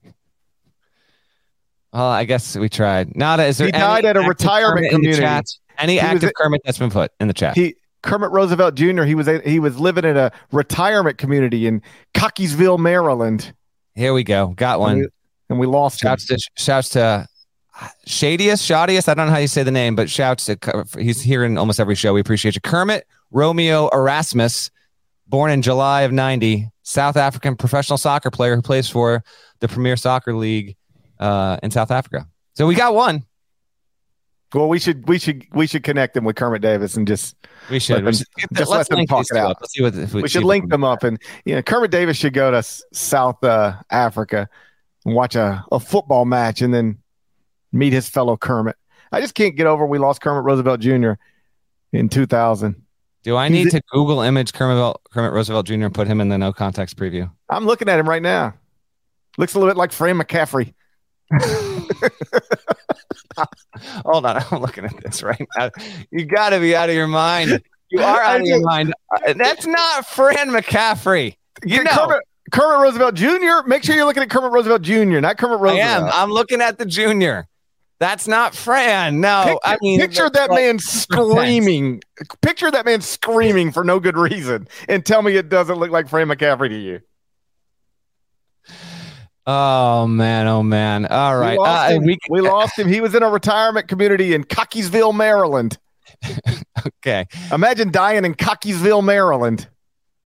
Well, I guess we tried. Nada, is there? He died at a retirement Kermit community. Any he active Kermit that's been put in the chat? He Kermit Roosevelt Jr. He was a, he was living in a retirement community in Cockeysville, Maryland. Here we go. Got one. And we, and we lost. Shouts him. to shouts to Shadius, Shadius. I don't know how you say the name, but shouts to he's here in almost every show. We appreciate you, Kermit Romeo Erasmus, born in July of '90, South African professional soccer player who plays for the Premier Soccer League uh, in South Africa. So we got one. Well, we should we should we should connect them with Kermit Davis and just we should, them, we should the, just let them talk it out. Let's see what we, we should link them up and you know Kermit Davis should go to South uh, Africa and watch a, a football match and then meet his fellow Kermit. I just can't get over we lost Kermit Roosevelt Jr. in 2000. Do I need a- to Google image Kermit, Kermit Roosevelt Jr. and put him in the no context preview? I'm looking at him right now. Looks a little bit like Fran McCaffery. Hold on, I'm looking at this right now. You got to be out of your mind. You are out of your mind. That's not Fran McCaffery. You know, Kermit, Kermit Roosevelt Jr. Make sure you're looking at Kermit Roosevelt Jr., not Kermit I Roosevelt. am. I'm looking at the junior. That's not Fran. No, Picture, I mean, picture that like, man screaming. Picture that man screaming for no good reason, and tell me it doesn't look like Fran McCaffery to you. Oh man, oh man. All right, we lost, Uh, him. we, We lost him. He was in a retirement community in Cockeysville, Maryland. okay. Imagine dying in Cockeysville, Maryland.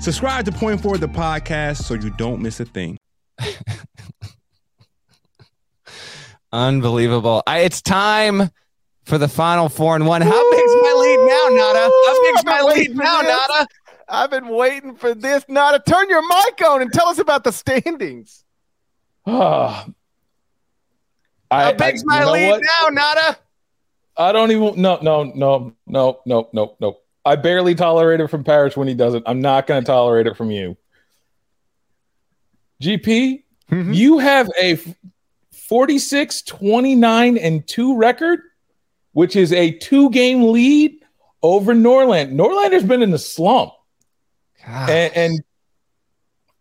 Subscribe to Point Forward, the podcast, so you don't miss a thing. Unbelievable. I, it's time for the final four and one. How big's my lead now, Nada? How big's I've been my waiting lead for now, this. Nada? I've been waiting for this. Nada, turn your mic on and tell us about the standings. Ah. How I, big's I- my lead what? now, Nada? I don't even. No, no, no, no, no, no, no. I barely tolerate it from Parrish when he does it. I'm not going to tolerate it from you. GP, Mhm. you have a 46, 29, and 2 record, which is a two game lead over Norland. Norlander's been in the slump. God. and, and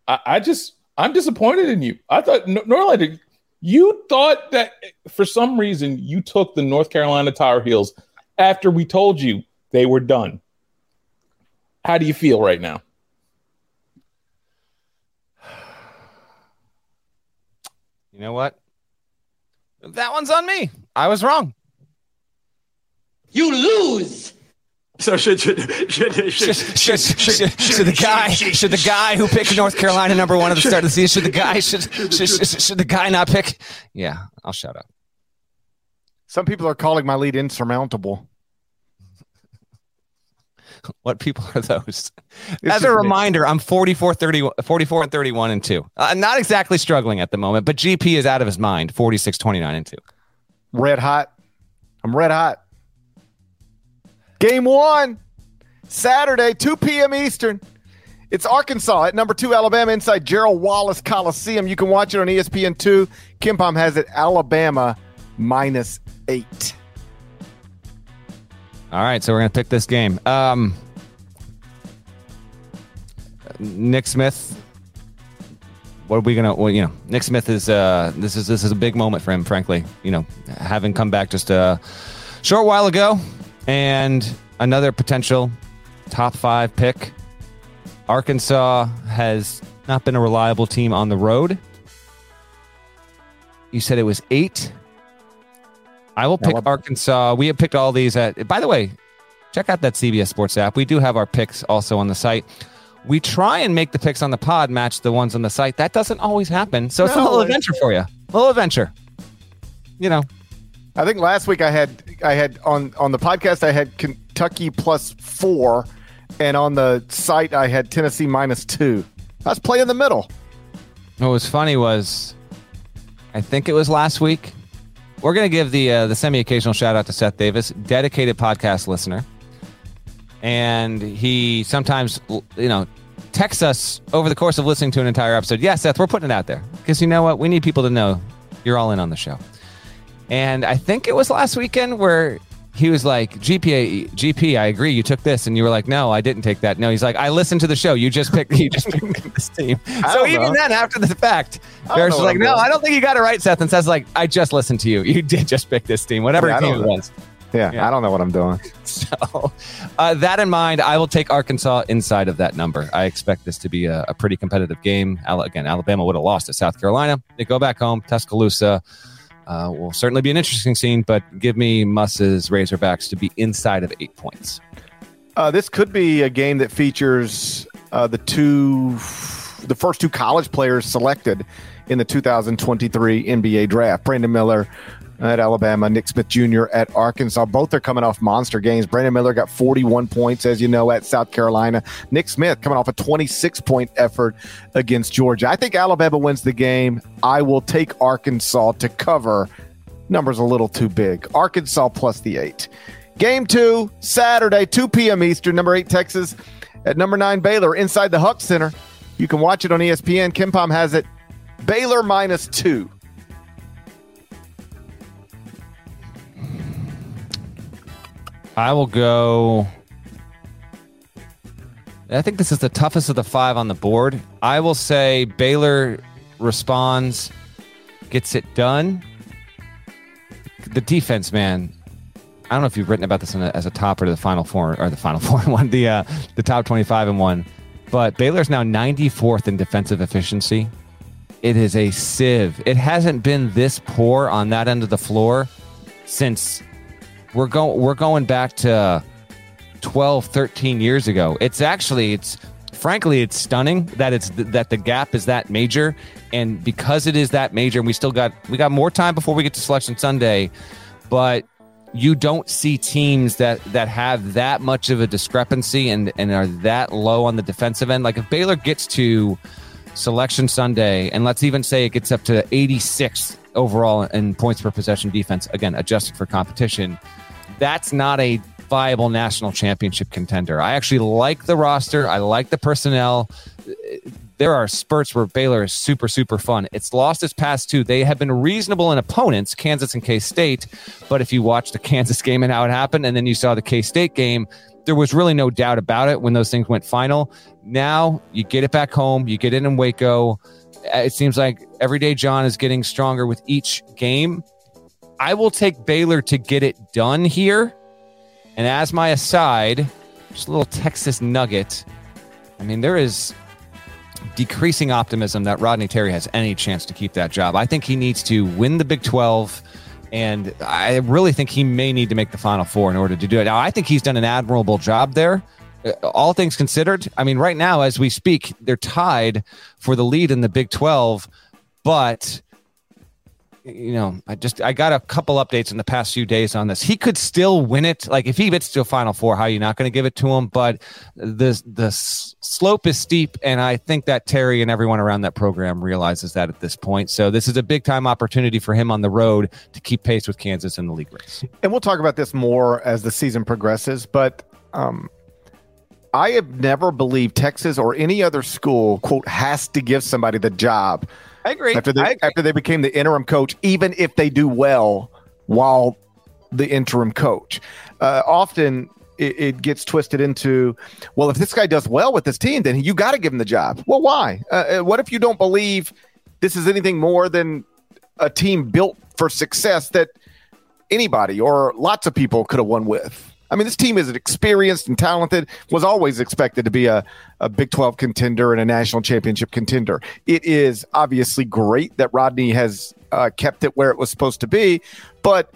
I, I just I'm disappointed in you. I thought Nor- Norlander, you thought that for some reason you took the North Carolina Tar Heels after we told you they were done. How do you feel right now? You know what? That one's on me. I was wrong. You lose. So should should should Should, should, should, should, should the guy should the guy who picked North Carolina number one at the start of the season should the guy should should, should, should the guy not pick? Yeah, I'll shut up. Some people are calling my lead insurmountable. What people are those? As a reminder, I'm 44, 30, 44 and 31 and 2. I'm not exactly struggling at the moment, but GP is out of his mind, 46, 29 and 2. Red hot. I'm red hot. Game one, Saturday, 2 p.m. Eastern. It's Arkansas at number two, Alabama, inside Gerald Wallace Coliseum. You can watch it on E ESPN2. KenPom has it Alabama minus eight. All right, so we're to pick this game. Um, Nick Smith. What are we gonna? Well, you know, Nick Smith is. Uh, this is this is a big moment for him. Frankly, you know, having come back just a short while ago, and another potential top five pick. Arkansas has not been a reliable team on the road. You said it was eight. I will pick. Arkansas. We have picked all these at. By the way, check out that CBS Sports app. We do have our picks also on the site. We try and make the picks on the pod match the ones on the site. That doesn't always happen. So it's a little adventure for you. A little adventure. You know, I think last week I had I had on on the podcast I had Kentucky plus four, and on the site I had Tennessee minus two. I was playing the middle. what was funny was, I think it was last week. We're gonna give the uh, the semi occasional shout out to Seth Davis, dedicated podcast listener, and he sometimes you know texts us over the course of listening to an entire episode. Yeah, Seth, we're putting it out there because you know what? We need people to know you're all in on the show. And I think it was last weekend where he was like, GPA, GP, I agree. You took this. And you were like, no, I didn't take that. No, he's like, I listened to the show. You just picked, you just picked this team. So even know. then, after the fact, Bears was like, no. I don't think you got it right, Seth. And Seth's like, I just listened to you. You did just pick this team, whatever Yeah, team it was. Yeah, Yeah. I don't know what I'm doing. So, uh, that in mind, I will take Arkansas inside of that number. I expect this to be a, a pretty competitive game. Again, Alabama would have lost to South Carolina. They go back home. Tuscaloosa uh, will certainly be an interesting scene, but give me Muss's Razorbacks to be inside of eight points. Uh, this could be a game that features uh, the two, the first two college players selected in the 2023 NBA draft. Brandon Miller at Alabama, Nick Smith Jr. at Arkansas. Both are coming off monster games. Brandon Miller got 41 points, as you know, at South Carolina. Nick Smith coming off a 26 point effort against Georgia. I think Alabama wins the game. I will take Arkansas to cover. Number's a little too big. Arkansas plus the eight. Game two, Saturday, 2 p.m. Eastern, number eight, Texas at number nine, Baylor, inside the Huck Center. You can watch it on ESPN. KenPom has it. Baylor minus two. I will go. I think this is the toughest of the five on the board. I will say Baylor responds, gets it done. The defense, man. I don't know if you've written about this a, as a topper to the final four or the final four one, the uh, the top twenty five and one. But Baylor's now ninety fourth in defensive efficiency. It is a sieve. It hasn't been this poor on that end of the floor since we're going we're going back to 12 13 years ago. It's actually it's frankly it's stunning that it's that the gap is that major. And because it is that major and we still got we got more time before we get to selection sunday but you don't see teams that that have that much of a discrepancy and and are that low on the defensive end. Like if baylor gets to selection sunday and let's even say it gets up to 86 overall in points per possession defense again adjusted for competition that's not a viable national championship contender. I actually like the roster. I like the personnel. There are spurts where Baylor is super, super fun. It's lost its past two. They have been reasonable in opponents, Kansas and K State. But if you watch the Kansas game and how it happened, and then you saw the K State game, there was really no doubt about it when those things went final. Now you get it back home, you get it in Waco. It seems like everyday John is getting stronger with each game. I will take Baylor to get it done here. And as my aside, just a little Texas nugget. I mean, there is decreasing optimism that Rodney Terry has any chance to keep that job. I think he needs to win the Big 12. And I really think he may need to make the Final Four in order to do it. Now, I think he's done an admirable job there. Uh, all things considered, I mean, right now, as we speak, they're tied for the lead in the Big 12. But you know, I just I got a couple updates in the past few days on this. He could still win it. Like if he gets to a Final Four, how are you not going to give it to him? But the the slope is steep, and I think that Terry and everyone around that program realizes that at this point. So this is a big time opportunity for him on the road to keep pace with Kansas in the league race. And we'll talk about this more as the season progresses, but. Um, I have never believed Texas or any other school, quote, has to give somebody the job I agree. After they, agree. after they became the interim coach, even if they do well while the interim coach, uh, often it, it, gets twisted into, well, if this guy does well with this team, then you got to give him the job. Well, why? Uh, uh, what if you don't believe this is anything more than a team built for success that anybody or lots of people could have won with? I mean, this team is experienced and talented, was always expected to be a, a Big 12 contender and a national championship contender. It is obviously great that Rodney has uh, kept it where it was supposed to be. But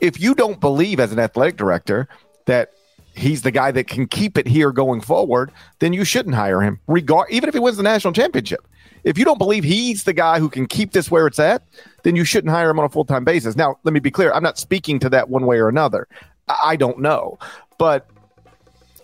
if you don't believe as an athletic director that he's the guy that can keep it here going forward, then you shouldn't hire him, regard even if he wins the national championship. If you don't believe he's the guy who can keep this where it's at, then you shouldn't hire him on a full time basis. Now, let me be clear: I'm not speaking to that one way or another. I don't know. But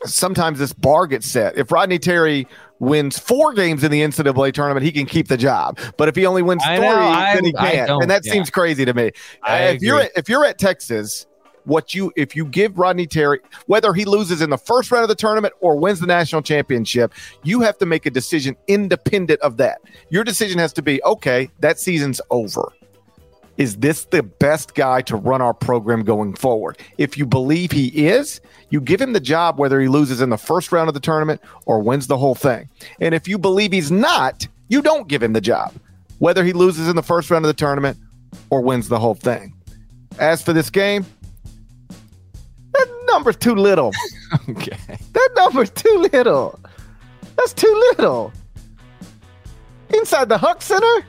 sometimes this bar gets set. If Rodney Terry wins four games in the NCAA tournament, he can keep the job. But if he only wins three, then he can't. And that yeah. seems crazy to me. Uh, if you're at, if you're at Texas, what you if you give Rodney Terry whether he loses in the first round of the tournament or wins the national championship, you have to make a decision independent of that. Your decision has to be okay, that season's over is this the best guy to run our program going forward? If you believe he is, you give him the job whether he loses in the first round of the tournament or wins the whole thing. And if you believe he's not, you don't give him the job, whether he loses in the first round of the tournament or wins the whole thing. As for this game, that number's too little. okay. That number's too little. That's too little. Inside the Huck Center?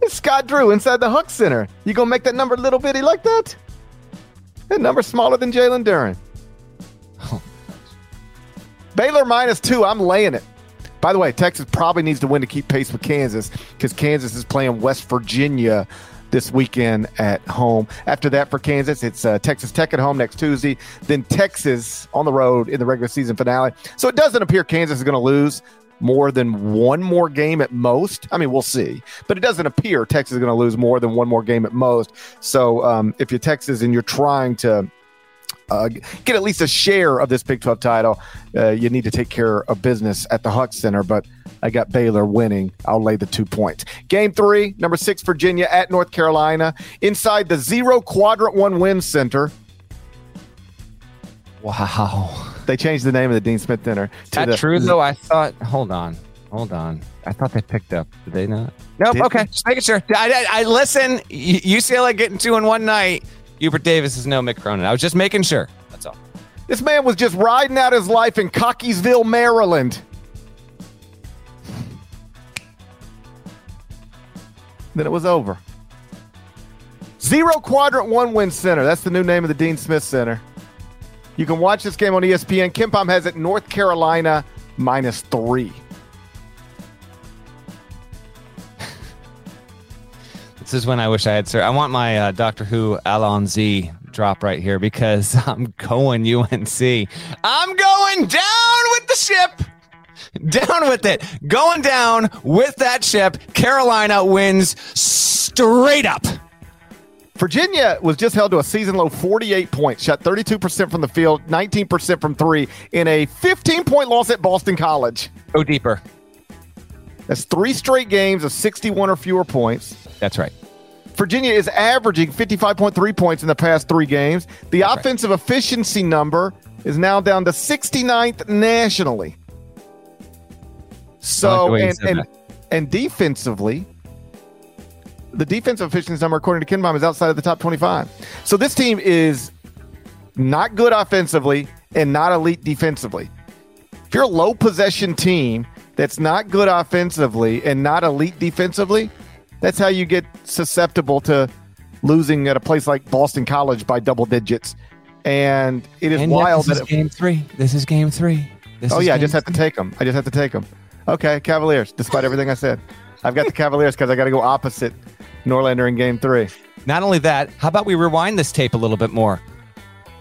It's Scott Drew inside the Huck Center. You gonna make that number little bitty like that? That number smaller than Jalen Duren. Baylor minus two. I'm laying it. By the way, Texas probably needs to win to keep pace with Kansas because Kansas is playing West Virginia this weekend at home. After that, for Kansas, it's uh, Texas Tech at home next Tuesday, then Texas on the road in the regular season finale. So it doesn't appear Kansas is going to lose more than one more game at most. I mean, we'll see, but it doesn't appear Texas is going to lose more than one more game at most. So um, if you're Texas and you're trying to uh, get at least a share of this Big 12 title, uh, you need to take care of business at the Huck Center. But I got Baylor winning. I'll lay the two points. Game three, number six, Virginia at North Carolina, inside the zero quadrant one win center. Wow. They changed the name of the Dean Smith Center. To that the, true though? I thought. Hold on, hold on. I thought they picked up. Did they not? Nope. Did okay, they? just making sure. I, I, I listen. UCLA getting two in one night. Hubert Davis is no Mick Cronin. I was just making sure. That's all. This man was just riding out his life in Cockeysville, Maryland. Then it was over. Zero Quadrant One Win Center. That's the new name of the Dean Smith Center. You can watch this game on ESPN. KenPom has it North Carolina minus three. this is when I wish I had, sir. I want my uh, Doctor Who Allons-y drop right here because I'm going UNC. I'm going down with the ship. Down with it. Going down with that ship. Carolina wins straight up. Virginia was just held to a season low 48 points, shot 32% from the field, 19% from three in a 15 point loss at Boston College. Go deeper. That's three straight games of 61 or fewer points. That's right. Virginia is averaging 55.3 points in the past three games. The That's offensive right. efficiency number is now down to 69th nationally. So, like and, and, and defensively, the defensive efficiency number, according to KenPom, is outside of the top 25. So this team is not good offensively and not elite defensively. If you're a low possession team that's not good offensively and not elite defensively, that's how you get susceptible to losing at a place like Boston College by double digits. And it is and wild. This is it, game three. This is game three. This oh yeah, I just have to take them. I just have to take them. Okay, Cavaliers. Despite everything I said, I've got the Cavaliers because I got to go opposite Norlander in game three. Not only that, how about we rewind this tape a little bit more?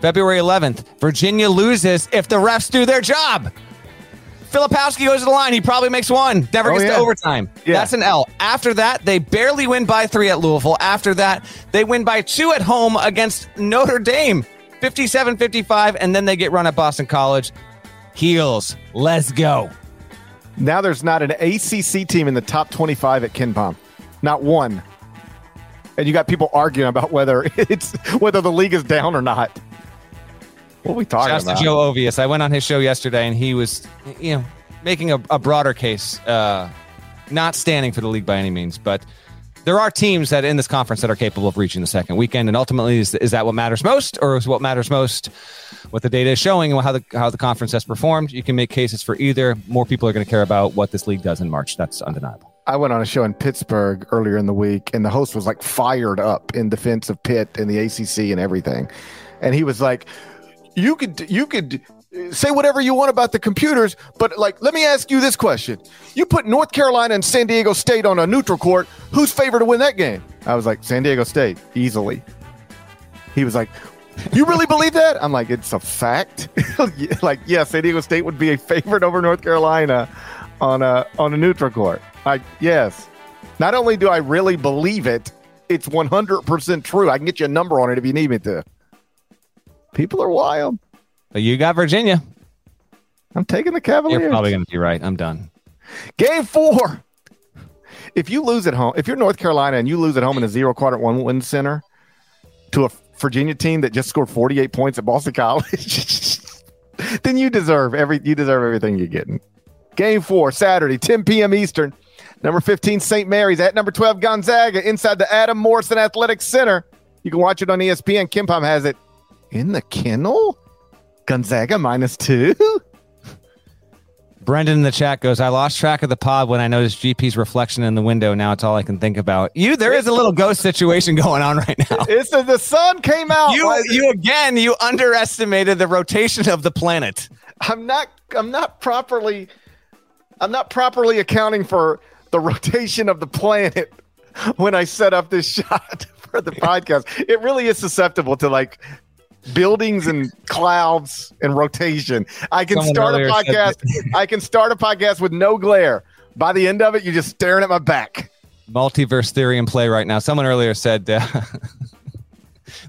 February 11th, Virginia loses if the refs do their job. Filipowski goes to the line. He probably makes one. Never oh, gets yeah. to overtime. Yeah. That's an L. After that, they barely win by three at Louisville. After that, they win by two at home against Notre Dame, 57 55. And then they get run at Boston College. Heels. Let's go. Now there's not an ACC team in the top 25 at KenPom. Not one and you got people arguing about whether it's whether the league is down or not. What are we talking Shouts about? To Joe Ovies. I went on his show yesterday, and he was, you know, making a, a broader case, uh, not standing for the league by any means, but there are teams that in this conference that are capable of reaching the second weekend, and ultimately, is, is that what matters most, or is what matters most what the data is showing and how the how the conference has performed? You can make cases for either. More people are going to care about what this league does in March. That's undeniable. I went on a show in Pittsburgh earlier in the week, and the host was like fired up in defense of Pitt and the ACC and everything, and he was like, "You could, you could." Say whatever you want about the computers, but like, let me ask you this question: You put North Carolina and San Diego State on a neutral court. Who's favored to win that game? I was like, San Diego State, easily. He was like, you really believe that? I'm like, it's a fact. like, yeah, San Diego State would be a favorite over North Carolina on a on a neutral court. I yes. Not only do I really believe it, it's 100% true. I can get you a number on it if you need me to. People are wild. But you got Virginia. I'm taking the Cavaliers. You're probably going to be right. I'm done. Game four. If you lose at home, if you're North Carolina and you lose at home in a zero quadrant one win center to a Virginia team that just scored 48 points at Boston College, then you deserve every you deserve everything you're getting. Game four, Saturday, 10 p.m. Eastern. Number 15, St. Mary's at number 12, Gonzaga, inside the Adam Morrison Athletic Center. You can watch it on ESPN. KenPom has it in the kennel. Gonzaga minus two. Brendan in the chat goes, I lost track of the pod when I noticed GP's reflection in the window. Now it's all I can think about. You, there is a little ghost situation going on right now. It's a, the sun came out. You, you again, you underestimated the rotation of the planet. I'm not I'm not properly I'm not properly accounting for the rotation of the planet when I set up this shot for the podcast. It really is susceptible to like buildings and clouds and rotation. I can Someone start a podcast. I can start a podcast with no glare. By the end of it, you're just staring at my back. Multiverse theory in play right now. Someone earlier said uh,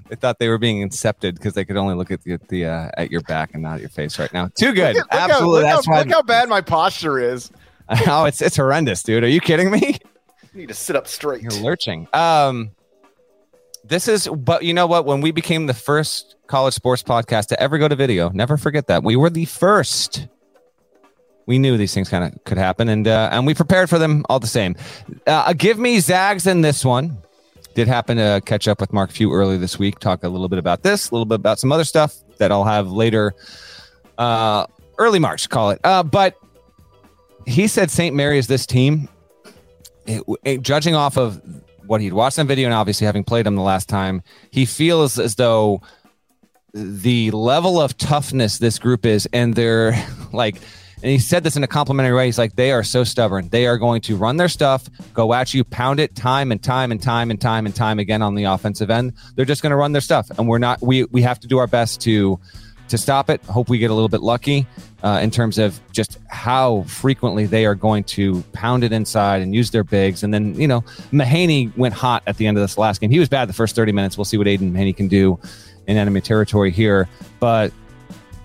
they thought they were being incepted because they could only look at the, at the uh, at your back and not at your face right now. Too good. Look at- look how- Absolutely. look how, That's why. look how bad my posture is. oh, it's it's horrendous, dude. Are you kidding me? I need to sit up straight. You're lurching. Um, this is, but you know what? When we became the first college sports podcast to ever go to video, never forget that we were the first. We knew these things kind of could happen, and uh, and we prepared for them all the same. Uh, give me Zags in this one. Did happen to catch up with Mark Few earlier this week. Talk a little bit about this, a little bit about some other stuff that I'll have later, uh, early March, call it. Uh, but he said St. Mary's this team it, it- judging off of what he'd watched on video and obviously having played him the last time, he feels as though the level of toughness this group is, and they're like, and he said this in a complimentary way. He's like, they are so stubborn. They are going to run their stuff, go at you, pound it time and time and time and time and time again on the offensive end. They're just going to run their stuff, and we're not. We we have to do our best to to stop it. Hope we get a little bit lucky uh, in terms of just how frequently they are going to pound it inside and use their bigs. And then, you know, Mahaney went hot at the end of this last game. He was bad the first 30 minutes. We'll see what Aidan Mahaney can do in enemy territory here. But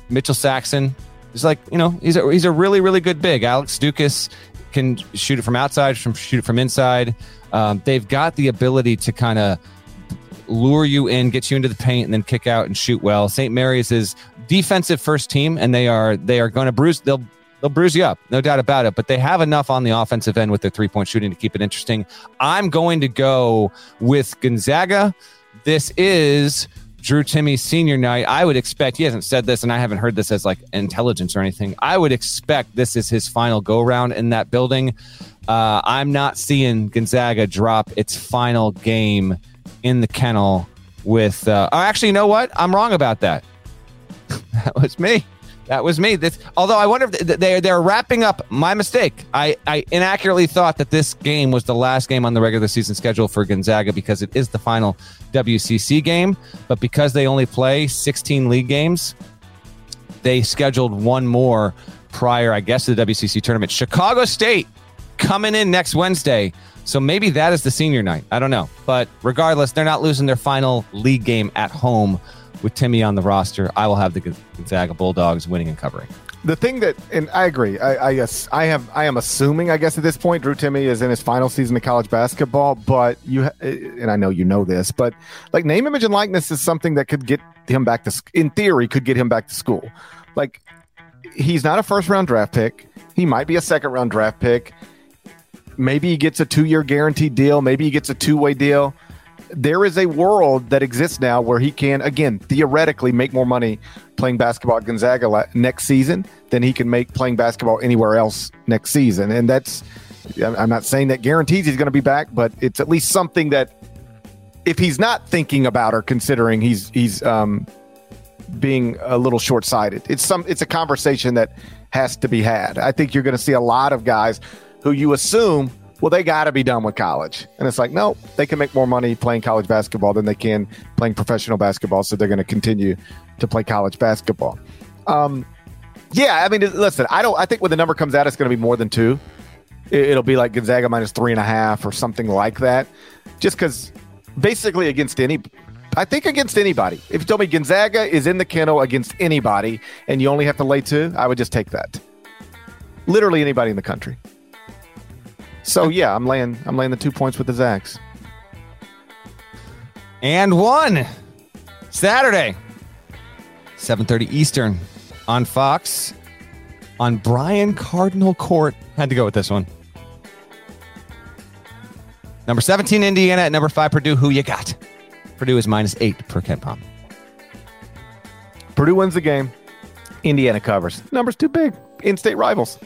Mitchell Saxen is like, you know, he's a, he's a really, really good big. Alex Ducas can shoot it from outside, from shoot it from inside. Um, they've got the ability to kind of lure you in, get you into the paint, and then kick out and shoot well. St. Mary's is defensive first team, and they are they are going to bruise. They'll they'll bruise you up, no doubt about it. But they have enough on the offensive end with their three point shooting to keep it interesting. I'm going to go with Gonzaga. This is Drew Timme's senior night. I would expect he hasn't said this, and I haven't heard this as like intelligence or anything. I would expect this is his final go round in that building. Uh, I'm not seeing Gonzaga drop its final game in the kennel with. Uh, oh, actually, you know what? I'm wrong about that. that was me. That was me. This, although I wonder if they're they're wrapping up. My mistake. I I inaccurately thought that this game was the last game on the regular season schedule for Gonzaga because it is the final WCC game. But because they only play 16 league games, they scheduled one more prior, I guess, to the WCC tournament. Chicago State coming in next Wednesday. So maybe that is the senior night. I don't know. But regardless, they're not losing their final league game at home with Timme on the roster. I will have the Gonzaga Bulldogs winning and covering. The thing that, and I agree. I, I guess I have. I am assuming. I guess at this point, Drew Timme is in his final season of college basketball. But you, and I know you know this, but like name, image, and likeness is something that could get him back to. In theory, could get him back to school. Like he's not a first round draft pick. He might be a second round draft pick. Maybe he gets a two year guaranteed deal. Maybe he gets a two way deal. There is a world that exists now where he can, again, theoretically make more money playing basketball at Gonzaga next season than he can make playing basketball anywhere else next season. And that's, I'm I'm not saying that guarantees he's going to be back, but it's at least something that if he's not thinking about or considering, he's, he's, um, being a little short-sighted. It's some it's a conversation that has to be had. I think you're going to see a lot of guys who you assume well they got to be done with college. And it's like no, they can make more money playing college basketball than they can playing professional basketball, so they're going to continue to play college basketball. Um yeah, I mean listen, I don't I think when the number comes out it's going to be more than 2. It- It'll be like Gonzaga minus three and a half or something like that. Just because basically against any I think against anybody. If you told me Gonzaga is in the kennel against anybody and you only have to lay two, I would just take that. Literally anybody in the country. So yeah, I'm laying I'm laying the two points with the Zags. And one Saturday, 7:30 Eastern on Fox on Brian Cardinal Court. Had to go with this one. Number 17 Indiana at number 5 Purdue. Who you got? Purdue is minus 8 per KenPom. Purdue wins the game. Indiana covers. Number's too big. In-state rivals.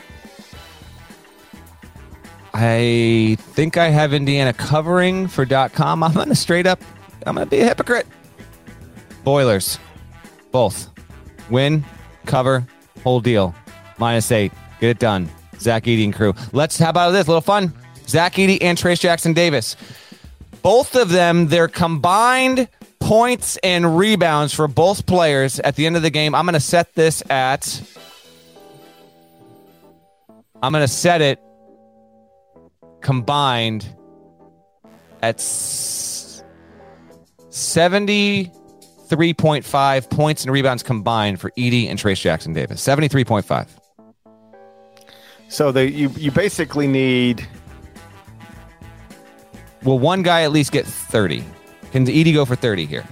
I think I have Indiana covering for .com. I'm to straight up I'm to be a hypocrite. Boilers. Both. Win, cover, whole deal. minus eight. Get it done. Zach Edey and crew. Let's, how about this? A little fun. Zach Edey and Trayce Jackson Davis. Both of them, their combined points and rebounds for both players at the end of the game. I'm going to set this at. I'm going to set it combined at 73.5 points and rebounds combined for Edey and Trayce Jackson Davis. 73.5. So they you you basically need Will one guy at least get 30? Can Edey go for 30 here?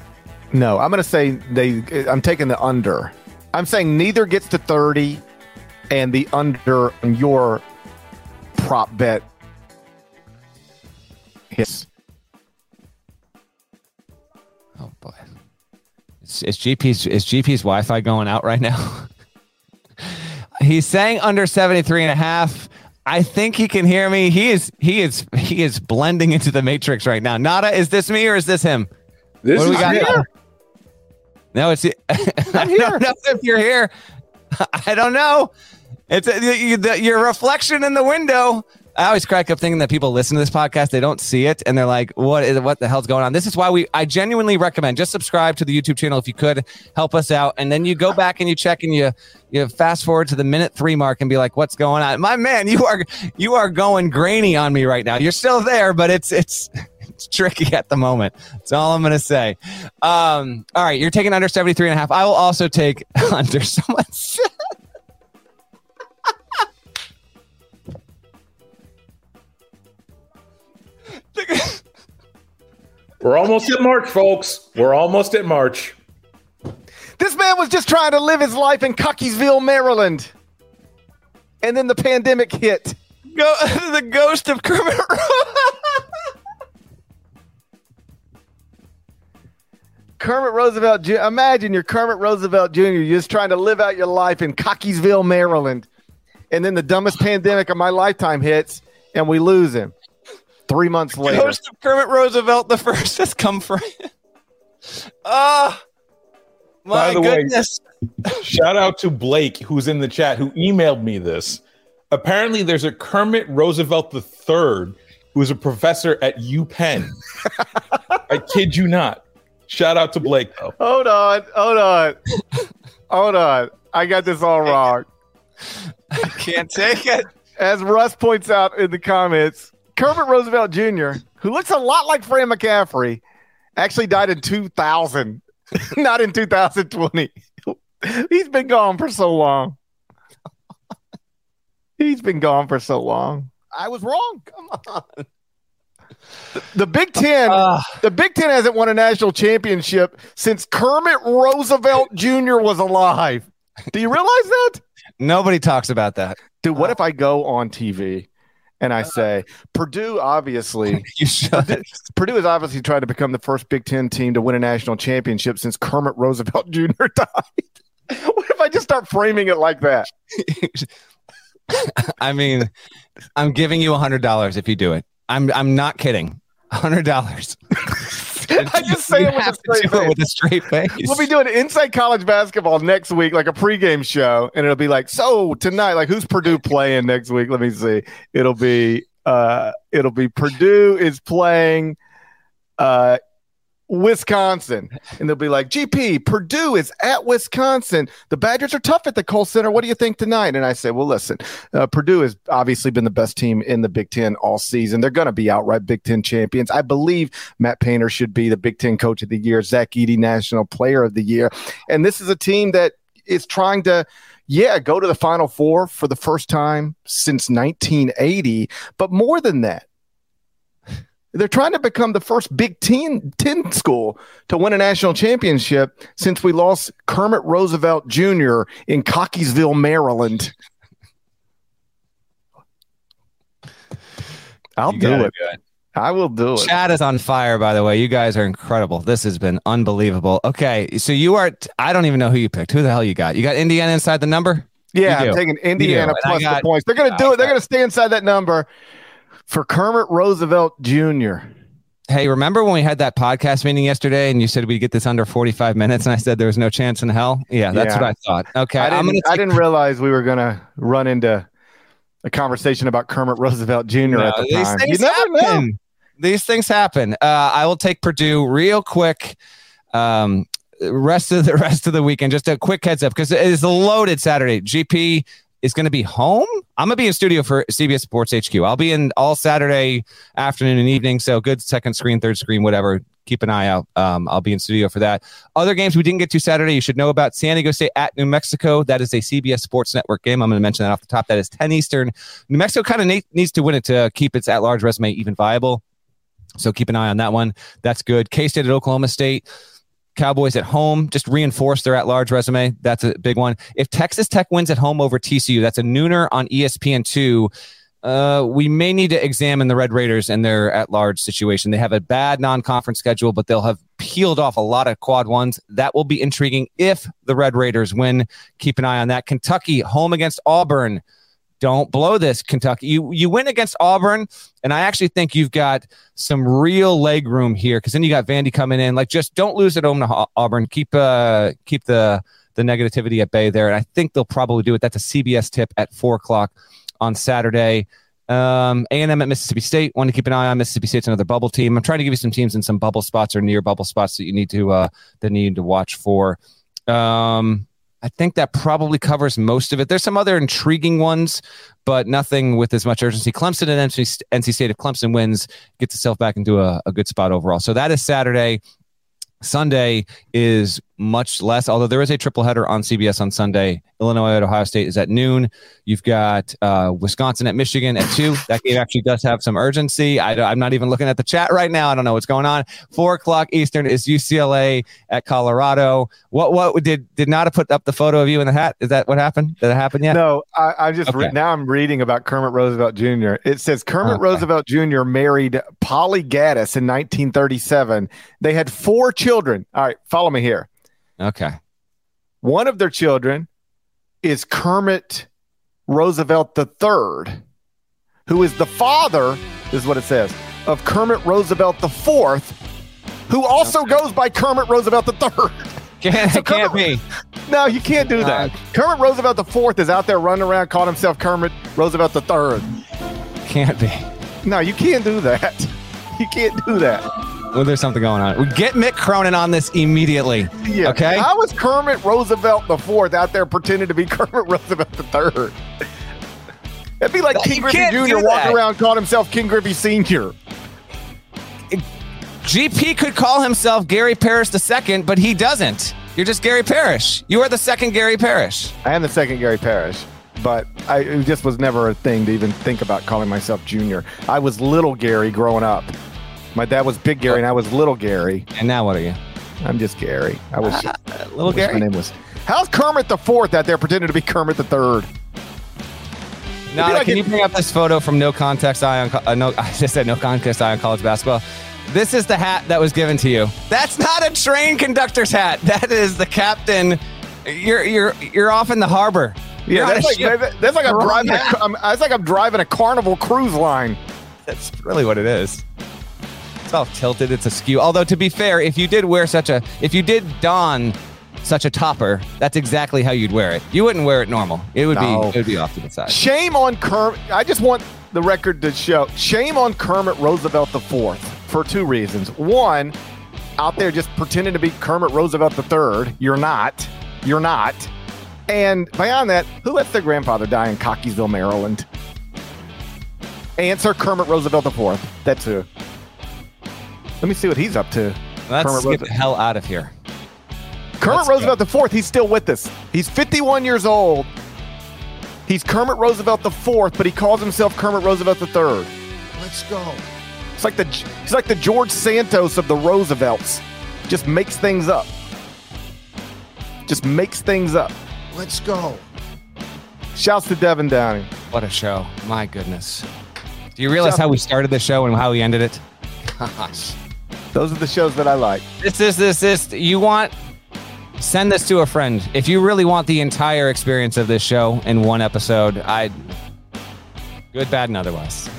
No, I'm going to say they I'm taking the under. I'm saying neither gets to 30 and the under on your prop bet hits. Oh boy. Is, is GP's is GP's Wi-Fi going out right now? He's saying under 73 and a half. I think he can hear me. He is he is he is blending into the matrix right now. Nata, is this me or is this him? This What do is we got here. No, it's I'm here. I don't know if you're here. I don't know. It's a, the, your reflection in the window. I always crack up thinking that people listen to this podcast, they don't see it, and they're like, "What is what the hell's going on?" This is why we. I genuinely recommend just subscribe to the YouTube channel if you could help us out, and then you go back and you check and you you fast forward to the minute three mark and be like, "What's going on?" My man, you are you are going grainy on me right now. You're still there, but it's it's it's tricky at the moment. That's all I'm gonna say. Um, all right, you're taking under 73 and a half. I will also take under so much. We're almost at March, folks. We're almost at March. This man was just trying to live his life in Cockeysville, Maryland. And then the pandemic hit. Go the ghost of Kermit. Kermit Roosevelt Imagine you're Kermit Roosevelt Jr. You're just trying to live out your life in Cockeysville, Maryland. And then the dumbest pandemic of my lifetime hits and we lose him. Three months later. Ghost of Kermit Roosevelt the first has come for him. Ah, By my the way- goodness. Shout out to Blake, who's in the chat, who emailed me this. Apparently, there's a Kermit Roosevelt the third who is a professor at UPenn. I kid you not. Shout out to Blake, though. Hold on. Hold on. hold on. I got this all wrong. I Can't take it. As Russ points out in the comments, Kermit Roosevelt Jr., who looks a lot like Fran McCaffery, actually died in 2000, not in 2020. He's been gone for so long. He's been gone for so long. I was wrong. Come on. The, the Big Ten, Ah. the Big Ten hasn't won a national championship since Kermit Roosevelt Jr. was alive. Do you realize that? Nobody talks about that. Dude, what if I go on TV and I uh, say Purdue obviously You should. Purdue has obviously tried to become the first Big Ten team to win a national championship since Kermit Roosevelt Jr. died. what if I just start framing it like that? I mean, I'm giving you a hundred dollars if you do it. I'm I'm not kidding. A hundred dollars. I just say it with a straight face. with a straight face. We'll be doing inside college basketball next week, like a pregame show, and it'll be like, so tonight, like who's Purdue playing next week? Let me see. It'll be uh it'll be Purdue is playing uh Wisconsin. And they'll be like, GP, Purdue is at Wisconsin. The Badgers are tough at the Kohl Center. What do you think tonight? And I say, well, listen, uh, Purdue has obviously been the best team in the Big Ten all season. They're going to be outright Big Ten champions. I believe Matt Painter should be the Big Ten coach of the year, Zach Edey, national player of the year. And this is a team that is trying to, yeah, go to the Final Four for the first time since 1980. But more than that, they're trying to become the first Big Ten, 10 school to win a national championship since we lost Kermit Roosevelt Jr. in Cockeysville, Maryland. I'll do gotta it. I will do it. Chat is on fire, by the way. You guys are incredible. This has been unbelievable. Okay, so you are. I don't even know who you picked. Who the hell you got? You got Indiana inside the number? Yeah, I'm taking Indiana plus got- the points. They're going to do it. They're going to stay inside that number for Kermit Roosevelt Jr. Hey, remember when we had that podcast meeting yesterday and you said we'd get this under 45 minutes and I said there was no chance in hell? Yeah, that's Yeah. what I thought. Okay. I didn't, gonna I didn't realize we were going to run into a conversation about Kermit Roosevelt Jr. No, at the these time. things You never know. happen. These things happen. Uh, I will take Purdue real quick. Um, rest of the rest of the weekend. Just a quick heads up because it is a loaded Saturday. GP is going to be home. I'm going to be in studio for CBS Sports HQ. I'll be in all Saturday afternoon and evening. So good second screen, third screen, whatever. Keep an eye out. Um, I'll be in studio for that. Other games we didn't get to Saturday, you should know about San Diego State at New Mexico. That is a CBS Sports Network game. I'm going to mention that off the top. That is 10 Eastern. New Mexico kind of needs to win it to keep its at large resume even viable. So keep an eye on that one. That's good. K State at Oklahoma State. Cowboys at home just reinforce their at large resume. That's a big one. If Texas Tech wins at home over TCU, that's a nooner on E ESPN2. Uh, we may need to examine the Red Raiders and their at large situation. They have a bad non conference schedule, but they'll have peeled off a lot of quad ones. That will be intriguing if the Red Raiders win. Keep an eye on that. Kentucky home against Auburn. Don't blow this, Kentucky. You you win against Auburn, and I actually think you've got some real leg room here because then you got Vandy coming in. Like, just don't lose at home to Auburn. Keep uh keep the the negativity at bay there, and I think they'll probably do it. That's a CBS tip at four o'clock on Saturday. Um, A&M at Mississippi State. Want to keep an eye on Mississippi State's another bubble team. I'm trying to give you some teams in some bubble spots or near bubble spots that you need to uh that you need to watch for. Um, I think that probably covers most of it. There's some other intriguing ones, but nothing with as much urgency. Clemson and NC, State. If Clemson wins, gets itself back into a, a good spot overall. So that is Saturday. Sunday is much less, although there is a triple header on CBS on Sunday. Illinois at Ohio State is at noon. You've got uh, Wisconsin at Michigan at two. That game actually does have some urgency. I, am not even looking at the chat right now. I don't know what's going on. Four o'clock Eastern is UCLA at Colorado. What what did did not put up the photo of you in the hat? Is that what happened? Did it happen yet? No, I, I just re- now I'm reading about Kermit Roosevelt Jr. It says Kermit Okay. Roosevelt Jr. married Polly Gaddis in 1937. They had four children. All right, follow me here. Okay. One of their children is Kermit Roosevelt III, who is the father, is what it says, of Kermit Roosevelt IV, who also goes by Kermit Roosevelt III. Can't, So it can't be. No, you can't do that. Kermit Roosevelt IV is out there running around calling himself Kermit Roosevelt III. Can't be. No, you can't do that. You can't do that. Well, there's something going on. We get Mick Cronin on this immediately. Yeah. Okay. How was Kermit Roosevelt the fourth out there pretending to be Kermit Roosevelt the third. That'd be like You Ken Griffey Jr. do walking around calling himself Ken Griffey Sr. GP could call himself Gary Parrish the second, but he doesn't. You're just Gary Parrish. You are the second Gary Parrish. I am the second Gary Parrish, but I, it just was never a thing to even think about calling myself Junior. I was little Gary growing up. My dad was Big Gary, and I was little Gary. And now what are you? I'm just Gary. I was Little wish My Gary? name was. How's Kermit the Fourth out there pretending to be Kermit the Third? No, like can it- you bring up this photo from No Context Eye on? Uh, no, I just said No Context Eye on college basketball. This is the hat that was given to you. That's not a train conductor's hat. That is the captain. You're you're you're off in the harbor. You're Yeah, on that's like, that's like I'm driving. A. I'm, that's like I'm driving a Carnival cruise line. That's really what it is. It's all tilted. It's askew. Although to be fair, if you did wear such a, if you did don such a topper, that's exactly how you'd wear it. You wouldn't wear it normal. It would No. be, it would be off to the side. Shame on Kermit. I just want the record to show. Shame on Kermit Roosevelt IV for two reasons. One, out there just pretending to be Kermit Roosevelt III. You're not. You're not. And beyond that, who lets their grandfather die in Cockeysville, Maryland? Answer Kermit Roosevelt IV. That's who. Let me see what he's up to. Let's Kermit get Roosevelt- the hell out of here. Kermit Let's Roosevelt IV, he's still with us. He's 51 years old. He's Kermit Roosevelt IV, but he calls himself Kermit Roosevelt III. Let's go. It's like the he's like the George Santos of the Roosevelts. Just makes things up. Just makes things up. Let's go. Shouts to Devin Downing. What a show. My goodness. Do you realize how we started the show and how we ended it? Gosh. Those are the shows that I like. This is this is you want send this to a friend. If you really want the entire experience of this show in one episode, I good, bad, and otherwise.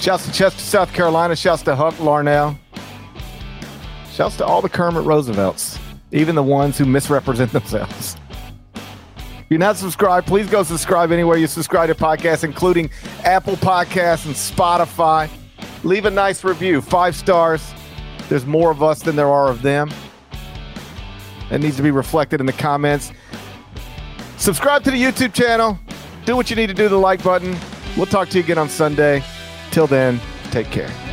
Shouts to Chester, South Carolina. Shouts to Huck Larnell. Shouts to all the Kermit Roosevelts, even the ones who misrepresent themselves. If you're not subscribed, please go subscribe anywhere you subscribe to podcasts, including Apple Podcasts and Spotify. Leave a nice review, five stars. There's more of us than there are of them. That needs to be reflected in the comments. Subscribe to the YouTube channel. Do what you need to do the like button. We'll talk to you again on Sunday. Till then, take care.